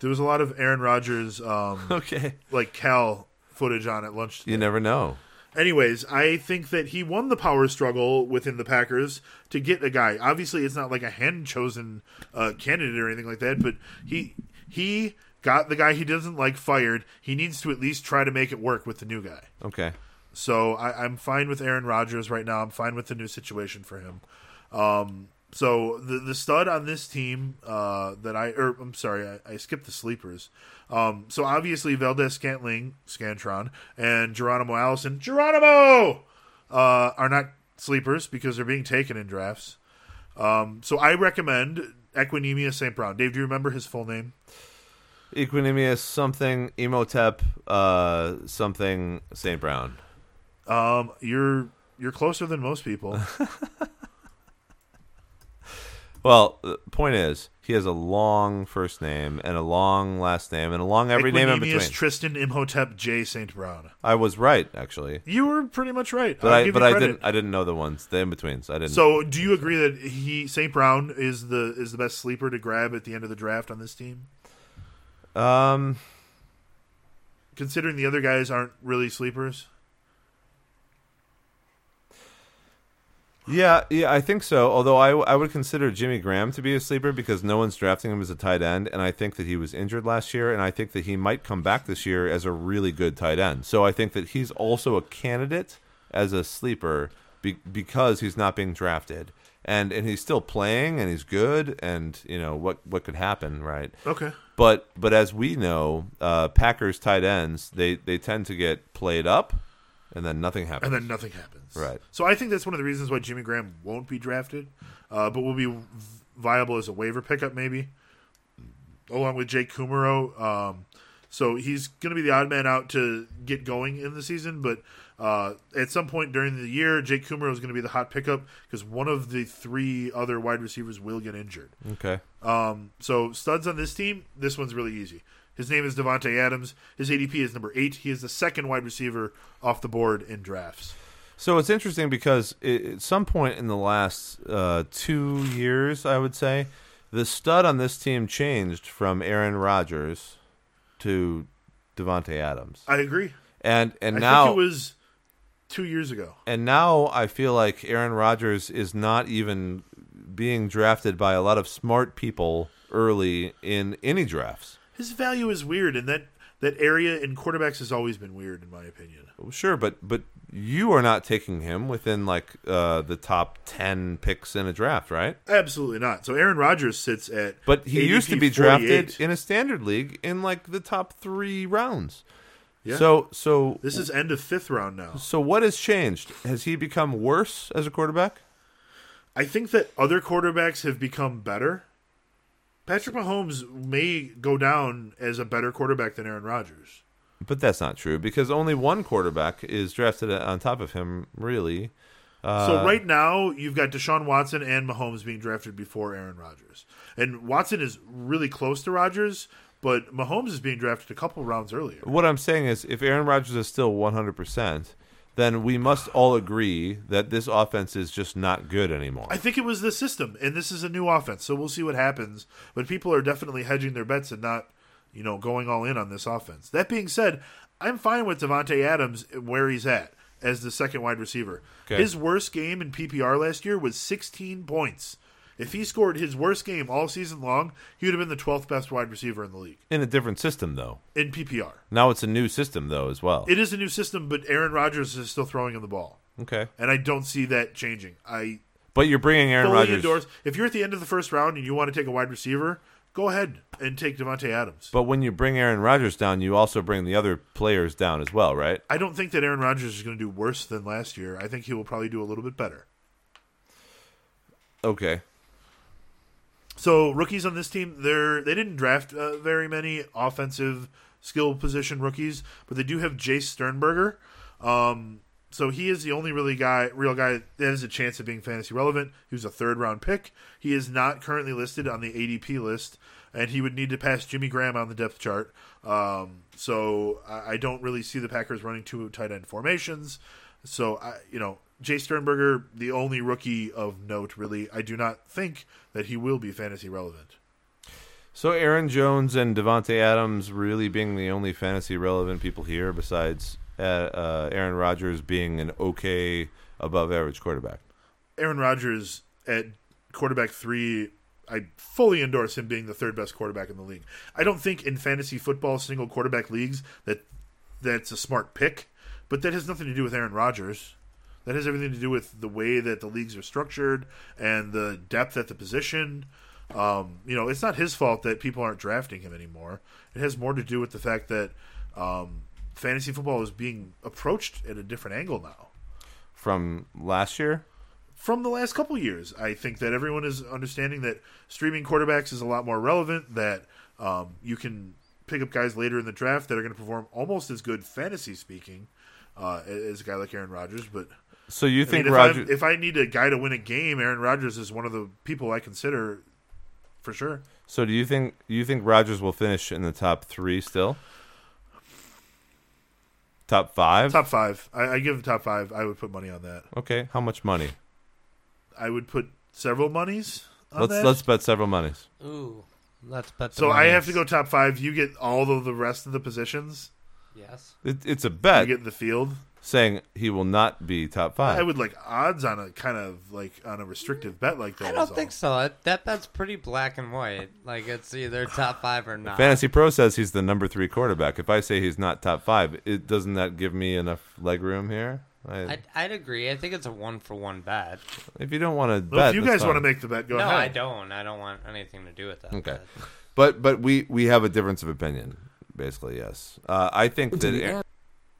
there was a lot of Aaron Rodgers, um, Okay. like Cal footage on at lunch. You never know. Anyways, I think that he won the power struggle within the Packers to get a guy. Obviously, it's not like a hand chosen uh, candidate or anything like that, but he he got the guy he doesn't like fired. He needs to at least try to make it work with the new guy. Okay. So I, I'm fine with Aaron Rodgers right now. I'm fine with the new situation for him. Um, so the the stud on this team uh, that I or I'm sorry, I, I skipped the sleepers. Um, so obviously Valdes-Scantling, Scantron, and Geronimo Allison, Geronimo, uh, are not sleepers because they're being taken in drafts. Um, so I recommend Equanimeous St. Brown. Dave, do you remember his full name? Equanimeous something, Imhotep, uh, something, St. Brown. Um, you're you're closer than most people. Well, the point is, he has a long first name and a long last name and a long every name in between. Tristan Imhotep J. St. Brown. I was right, actually. You were pretty much right. But I'll I give but you I credit. didn't I didn't know the ones, the in betweens. I didn't So, do you agree that he St. Brown is the is the best sleeper to grab at the end of the draft on this team? um Considering the other guys aren't really sleepers. Yeah, yeah, I think so. Although I, I would consider Jimmy Graham to be a sleeper because no one's drafting him as a tight end, and I think that he was injured last year, and I think that he might come back this year as a really good tight end. So I think that he's also a candidate as a sleeper be, because he's not being drafted, and and he's still playing, and he's good, and you know what what could happen, right? Okay. But but as we know, uh, Packers tight ends they they tend to get played up, and then nothing happens. And then nothing happens. Right. So I think that's one of the reasons why Jimmy Graham won't be drafted, uh, but will be viable as a waiver pickup maybe, along with Jake Kumerow. Um, so he's going to be the odd man out to get going in the season, but uh, at some point during the year, Jake Kumerow is going to be the hot pickup because one of the three other wide receivers will get injured. okay. Um, so studs on this team, this one's really easy. His name is Davante Adams. His ADP is number eight. He is the second wide receiver off the board in drafts. So it's interesting because it, at some point in the last uh, two years, I would say, the stud on this team changed from Aaron Rodgers to Davante Adams, I agree. and and I now think it was two years ago. and now I feel like Aaron Rodgers is not even being drafted by a lot of smart people early in any drafts. His value is weird, and that that area in quarterbacks has always been weird, in my opinion. Sure, but but you are not taking him within like uh, the top ten picks in a draft, right? Absolutely not. So Aaron Rodgers sits at, But he ADP used to be drafted in a standard league in like the top three rounds. Yeah. So so This is end of fifth round now. so what has changed? Has he become worse as a quarterback? I think that other quarterbacks have become better. Patrick Mahomes may go down as a better quarterback than Aaron Rodgers. But that's not true because only one quarterback is drafted on top of him, really. Uh, so right now you've got Deshaun Watson and Mahomes being drafted before Aaron Rodgers, and Watson is really close to Rodgers, but Mahomes is being drafted a couple rounds earlier. What I'm saying is, if Aaron Rodgers is still 100%, then we must all agree that this offense is just not good anymore. I think it was the system, and this is a new offense, so we'll see what happens. But people are definitely hedging their bets and not, you know, going all in on this offense. That being said, I'm fine with Davante Adams where he's at as the second wide receiver. Okay. His worst game in PPR last year was 16 points. If he scored his worst game all season long, he would have been the 12th best wide receiver in the league In a different system, though. in PPR. Now it's a new system, though, as well. It is a new system, but Aaron Rodgers is still throwing him the ball, okay. and I don't see that changing. I But you're bringing Aaron Rodgers. endorse. If you're at the end of the first round and you want to take a wide receiver, go ahead and take Davante Adams. But when you bring Aaron Rodgers down, you also bring the other players down as well, right? I don't think that Aaron Rodgers is going to do worse than last year. I think he will probably do a little bit better. Okay. So rookies on this team, they're they didn't draft uh, very many offensive skill position rookies, but they do have Jace Sternberger. Um, so he is the only really guy, real guy that has a chance of being fantasy relevant. He was a third round pick. He is not currently listed on the ADP list, and he would need to pass Jimmy Graham on the depth chart. Um, so I, I don't really see the Packers running two tight end formations. So I, you know, Jay Sternberger, the only rookie of note, really. I do not think that he will be fantasy relevant. So Aaron Jones and Davante Adams really being the only fantasy relevant people here, besides uh, uh, Aaron Rodgers being an okay, above average quarterback. Aaron Rodgers at quarterback three, I fully endorse him being the third best quarterback in the league. I don't think in fantasy football single quarterback leagues that that's a smart pick, but that has nothing to do with Aaron Rodgers. That has everything to do with the way that the leagues are structured and the depth at the position. Um, you know, it's not his fault that people aren't drafting him anymore. It has more to do with the fact that um, fantasy football is being approached at a different angle now From last year, from the last couple years. I think that everyone is understanding that streaming quarterbacks is a lot more relevant. That um, you can pick up guys later in the draft that are going to perform almost as good fantasy speaking uh, as a guy like Aaron Rodgers. But so you think if, I'm- Rodgers? if I need a guy to win a game, Aaron Rodgers is one of the people I consider for sure. So do you think you think Rodgers will finish in the top three still? Top five? Top five. I, I give him top five. I would put money on that. Okay. How much money? I would put several monies on Let's that. let's bet several monies. Ooh, let's bet. the so I have to go top five. You get all of the rest of the positions. Yes. It, it's a You bet get in the field. Saying he will not be top five. I would like odds on a kind of like on a restrictive bet like that. I don't all. think so. It- That bet's pretty black and white. Like it's either top five or not. Fantasy Pro says he's the number three quarterback. If I say he's not top five, it doesn't that give me enough leg room here? I, I'd, I'd agree. I think it's a one for one bet. if you don't want to Well, bet, if you that's guys want to make the bet, go no, ahead. I don't. I don't want anything to do with that. Okay. bet. but but we we have a difference of opinion. Basically, yes. Uh, I think that Aaron,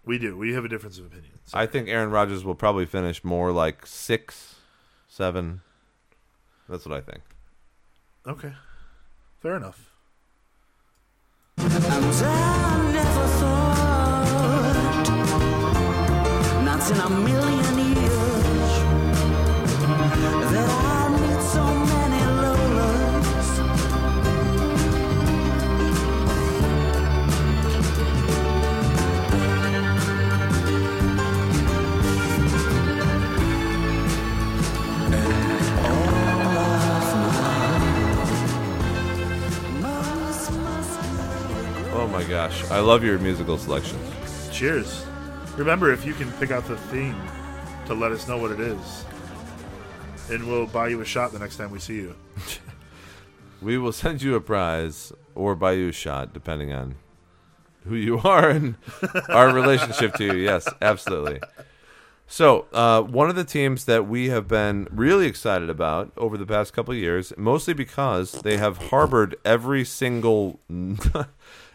We do. We have a difference of opinion. So I think Aaron Rodgers will probably finish more like six, seven. That's what I think. okay, fair enough. And I never thought, not in a million gosh, I love your musical selections. Cheers. Remember, if you can pick out the theme, to let us know what it is, and we'll buy you a shot the next time we see you. We will send you a prize or buy you a shot, depending on who you are and our relationship to you. Yes, absolutely. So, uh, one of the teams that we have been really excited about over the past couple of years, mostly because they have harbored every single,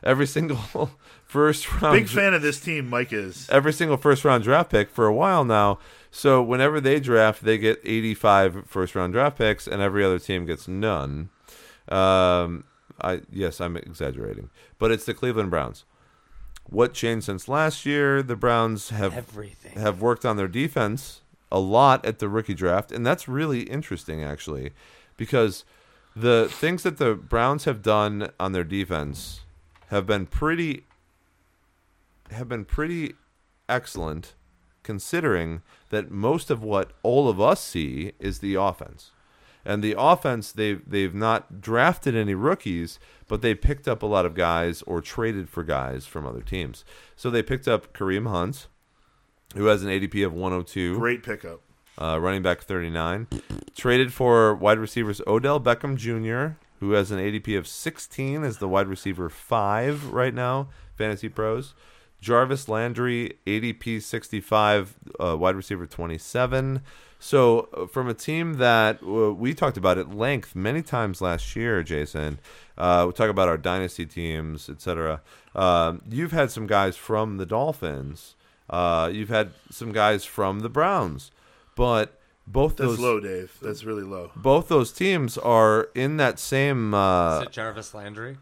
every single first round, Big fan of this team, Mike is. every single first round draft pick for a while now. So whenever they draft, they get 85 first round draft picks, and every other team gets none. Um, I yes, I'm exaggerating, but it's the Cleveland Browns. What changed since last year? The Browns have Everything. have worked on their defense a lot at the rookie draft, and that's really interesting actually, because the things that the Browns have done on their defense have been pretty have been pretty excellent considering that most of what all of us see is the offense. And the offense they've they've not drafted any rookies, but they picked up a lot of guys or traded for guys from other teams. So they picked up Kareem Hunt, who has an ADP of 102 Great pickup. uh, running back 39. Traded for wide receivers Odell Beckham Jr., who has an ADP of 16 as the wide receiver 5 right now, Fantasy Pros. Jarvis Landry, ADP 65, uh, wide receiver 27. So, uh, from a team that uh, we talked about at length many times last year, Jason, uh, we talk about our dynasty teams, etc. Um, you've had some guys from the Dolphins. Uh, you've had some guys from the Browns, but both That's those low, Dave. That's really low. both those teams are in that same. Uh, Is it Jarvis Landry?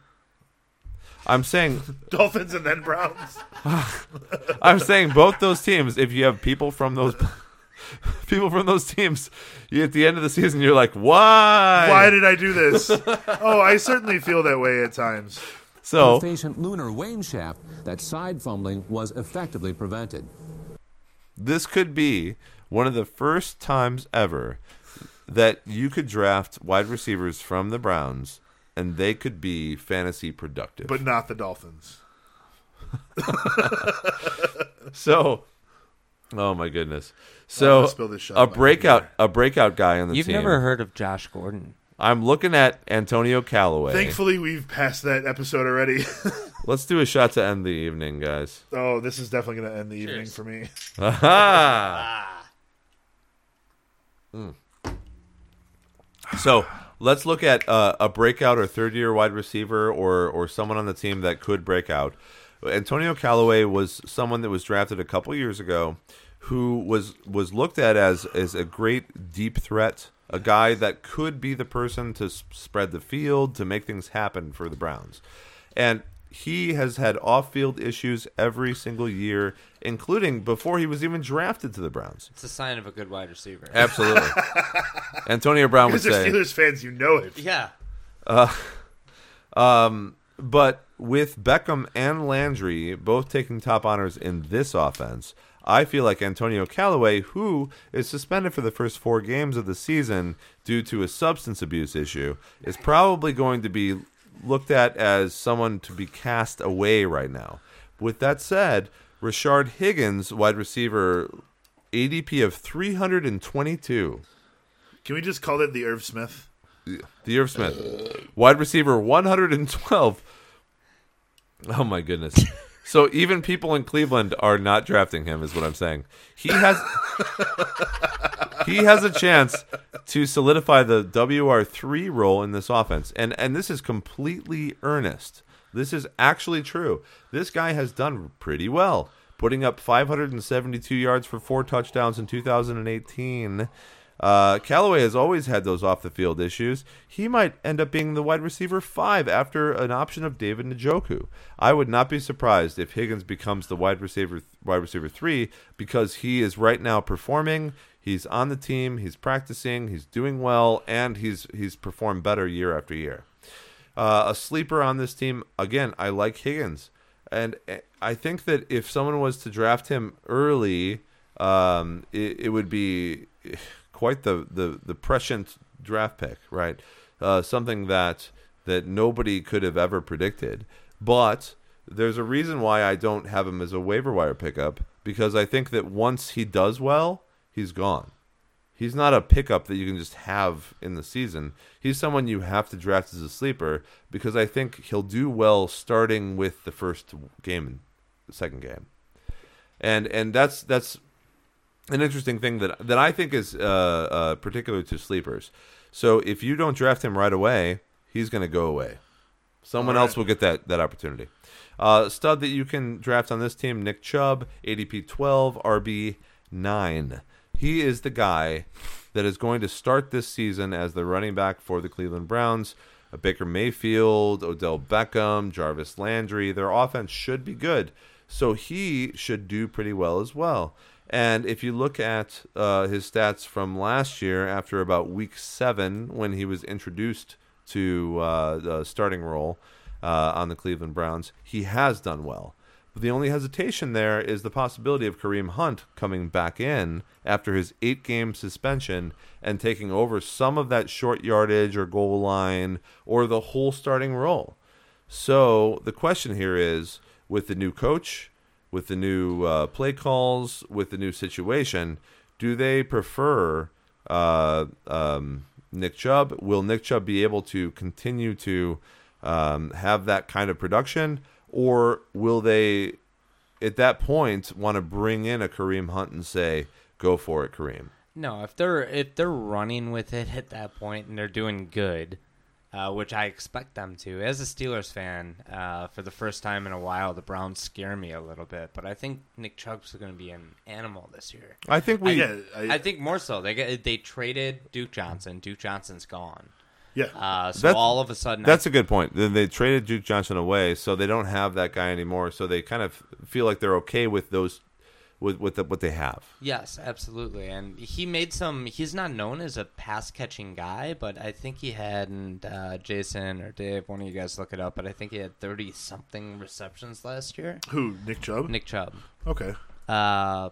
I'm saying Dolphins and then Browns. I'm saying both those teams. If you have people from those people from those teams, you, at the end of the season, you're like, why? Why did I do this? oh, I certainly feel that way at times. so Patient lunar waneshaft, that side fumbling was effectively prevented. this could be one of the first times ever that you could draft wide receivers from the Browns and they could be fantasy productive. But not the Dolphins. so, oh my goodness. So spill this shot a breakout, a breakout guy on the You've team. never heard of Josh Gordon? I'm looking at Antonio Callaway. Thankfully, we've passed that episode already. Let's do a shot to end the evening, guys. oh, this is definitely going to end the evening for me. Ah. Mm. So let's look at uh, a breakout or third year wide receiver or or someone on the team that could break out. Antonio Callaway was someone that was drafted a couple years ago, who was was looked at as as a great deep threat, a guy that could be the person to spread the field to make things happen for the Browns, and he has had off-field issues every single year, including before he was even drafted to the Browns. It's a sign of a good wide receiver. Absolutely. Antonio Brown would Because say, Steelers fans, you know it. Yeah. Um, but with Beckham and Landry both taking top honors in this offense, I feel like Antonio Callaway, who is suspended for the first four games of the season due to a substance abuse issue, is probably going to be looked at as someone to be cast away right now. With that said, Rashard Higgins, wide receiver, ADP of 322. Can we just call it the Irv Smith? The Irv Smith, wide receiver, 112. Oh my goodness! So even people in Cleveland are not drafting him, is what I'm saying. He has he has a chance to solidify the WR three role in this offense, and and this is completely earnest. This is actually true. This guy has done pretty well, putting up 572 yards for four touchdowns in 2018. Uh, Callaway has always had those off the field issues. He might end up being the wide receiver five after an option of David Njoku. I would not be surprised if Higgins becomes the wide receiver wide receiver three because he is right now performing. He's on the team. He's practicing. He's doing well, and he's he's performed better year after year. Uh, a sleeper on this team again. I like Higgins, and uh, I think that if someone was to draft him early, um, it, it would be quite the, the the prescient draft pick, right? Uh, something that that nobody could have ever predicted. But there's a reason why I don't have him as a waiver wire pickup because I think that once he does well, he's gone. He's not a pickup that you can just have in the season. He's someone you have to draft as a sleeper because I think he'll do well starting with the first game second game. And and that's that's an interesting thing that that I think is uh, uh, particular to sleepers. So if you don't draft him right away, he's going to go away. Someone right. else will get that that opportunity. Uh, stud that you can draft on this team: Nick Chubb, ADP twelve, RB nine. He is the guy that is going to start this season as the running back for the Cleveland Browns. Baker Mayfield, Odell Beckham, Jarvis Landry. Their offense should be good. So he should do pretty well as well. And if you look at uh, his stats from last year, after about week seven, when he was introduced to uh, the starting role uh, on the Cleveland Browns, he has done well. But the only hesitation there is the possibility of Kareem Hunt coming back in after his eight game suspension and taking over some of that short yardage or goal line or the whole starting role. So the question here is with the new coach, with the new uh, play calls, with the new situation, do they prefer uh, um, Nick Chubb? Will Nick Chubb be able to continue to um, have that kind of production? Or will they, at that point, want to bring in a Kareem Hunt and say, go for it, Kareem? No, if they're if they're running with it at that point and they're doing good, uh, which I expect them to. As a Steelers fan, uh, for the first time in a while, the Browns scare me a little bit. But I think Nick Chubb's going to be an animal this year. I think we. Yeah, I, I think more so. They get, they traded Duke Johnson. Duke Johnson's gone. yeah. Uh, so That's- all of a sudden, That's a good point. Then they traded Duke Johnson away, so they don't have that guy anymore. So they kind of feel like they're okay with those, with with the, what they have. Yes, absolutely. And he made some. He's not known as a pass catching guy, but I think he had, and uh, Jason or Dave, one of you guys look it up, but I think he had 30 something receptions last year. Who? Nick Chubb? Nick Chubb. Okay. Uh,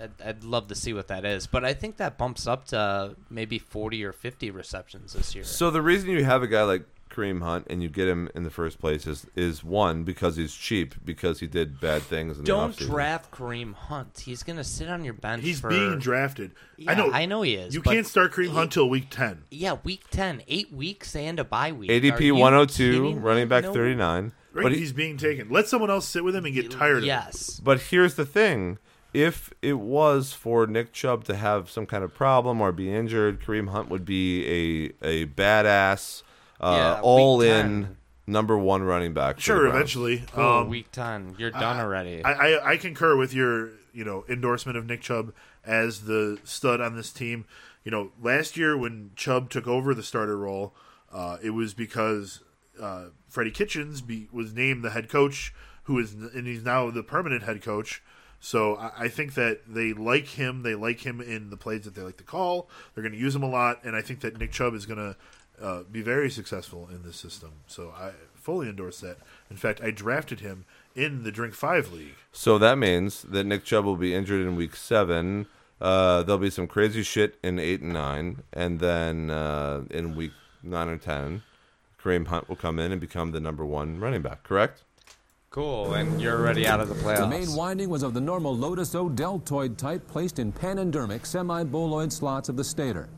I'd, I'd love to see what that is, but I think that bumps up to maybe 40 or 50 receptions this year. So the reason you have a guy like Kareem Hunt and you get him in the first place is is one because he's cheap because he did bad things. In Don't the offseason. draft Kareem Hunt. He's going to sit on your bench He's for. being drafted. Yeah, I know. I know he is, You can't start Kareem Hunt till week ten. Yeah, week 10, eight weeks and a bye week. ADP you 102, kidding running back No. 39. Right? But he- he's being taken. Let someone else sit with him and get tired of him. Yes. But here's the thing: if it was for Nick Chubb to have some kind of problem or be injured, Kareem Hunt would be a a badass, uh, Yeah, week all 10. in number one running back. Sure, eventually. Oh, Um, week 10. You're done already. I, I I concur with your you know endorsement of Nick Chubb as the stud on this team. You know, last year when Chubb took over the starter role, uh, it was because uh, Freddie Kitchens be, was named the head coach, who is and he's now the permanent head coach. So I, I think that they like him. They like him in the plays that they like to call. They're going to use him a lot, and I think that Nick Chubb is going to uh, be very successful in this system. So I fully endorse that. In fact, I drafted him in the Drink Five League. So that means that Nick Chubb will be injured in week seven. Uh, there'll be some crazy shit in eight and nine, and then uh, in week nine or ten, Kareem Hunt will come in and become the number one running back. Correct? cool, and you're already out of the playoffs. The main winding was of the normal lotus-o-delta type placed in panendermic semi-boloid slots of the stator.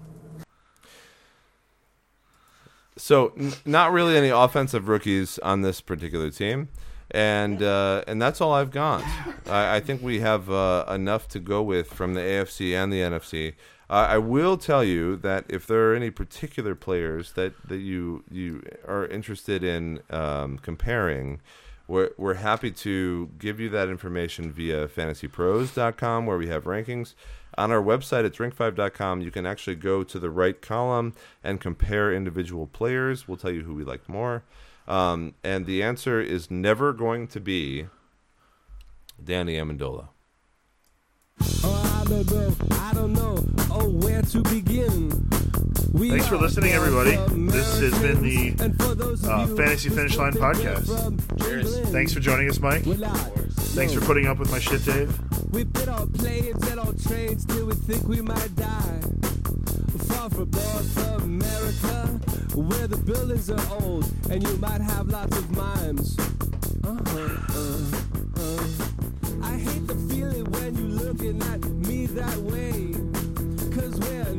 So n- not really any offensive rookies on this particular team, and uh, and that's all I've got. I, I think we have uh, enough to go with from the AFC and the NFC. Uh, I will tell you that if there are any particular players that, that you you are interested in um, comparing, we're, we're happy to give you that information via fantasypros.com where we have rankings. On our website at drink5.com, you can actually go to the right column and compare individual players. We'll tell you who we like more. Um, and the answer is never going to be Danny Amendola. Oh, I don't know, I don't know, oh, where to begin. We Thanks for listening, everybody. This has been the Americans, and for those of uh, Fantasy Finish Line podcast. from England, Thanks for joining us, Mike. Thanks for putting up with my shit, Dave. We've been on planes and on trains till we think we might die. Far from North America, where the buildings are old and you might have lots of mimes. Uh-huh, uh, uh. You looking at me that way. Cause we're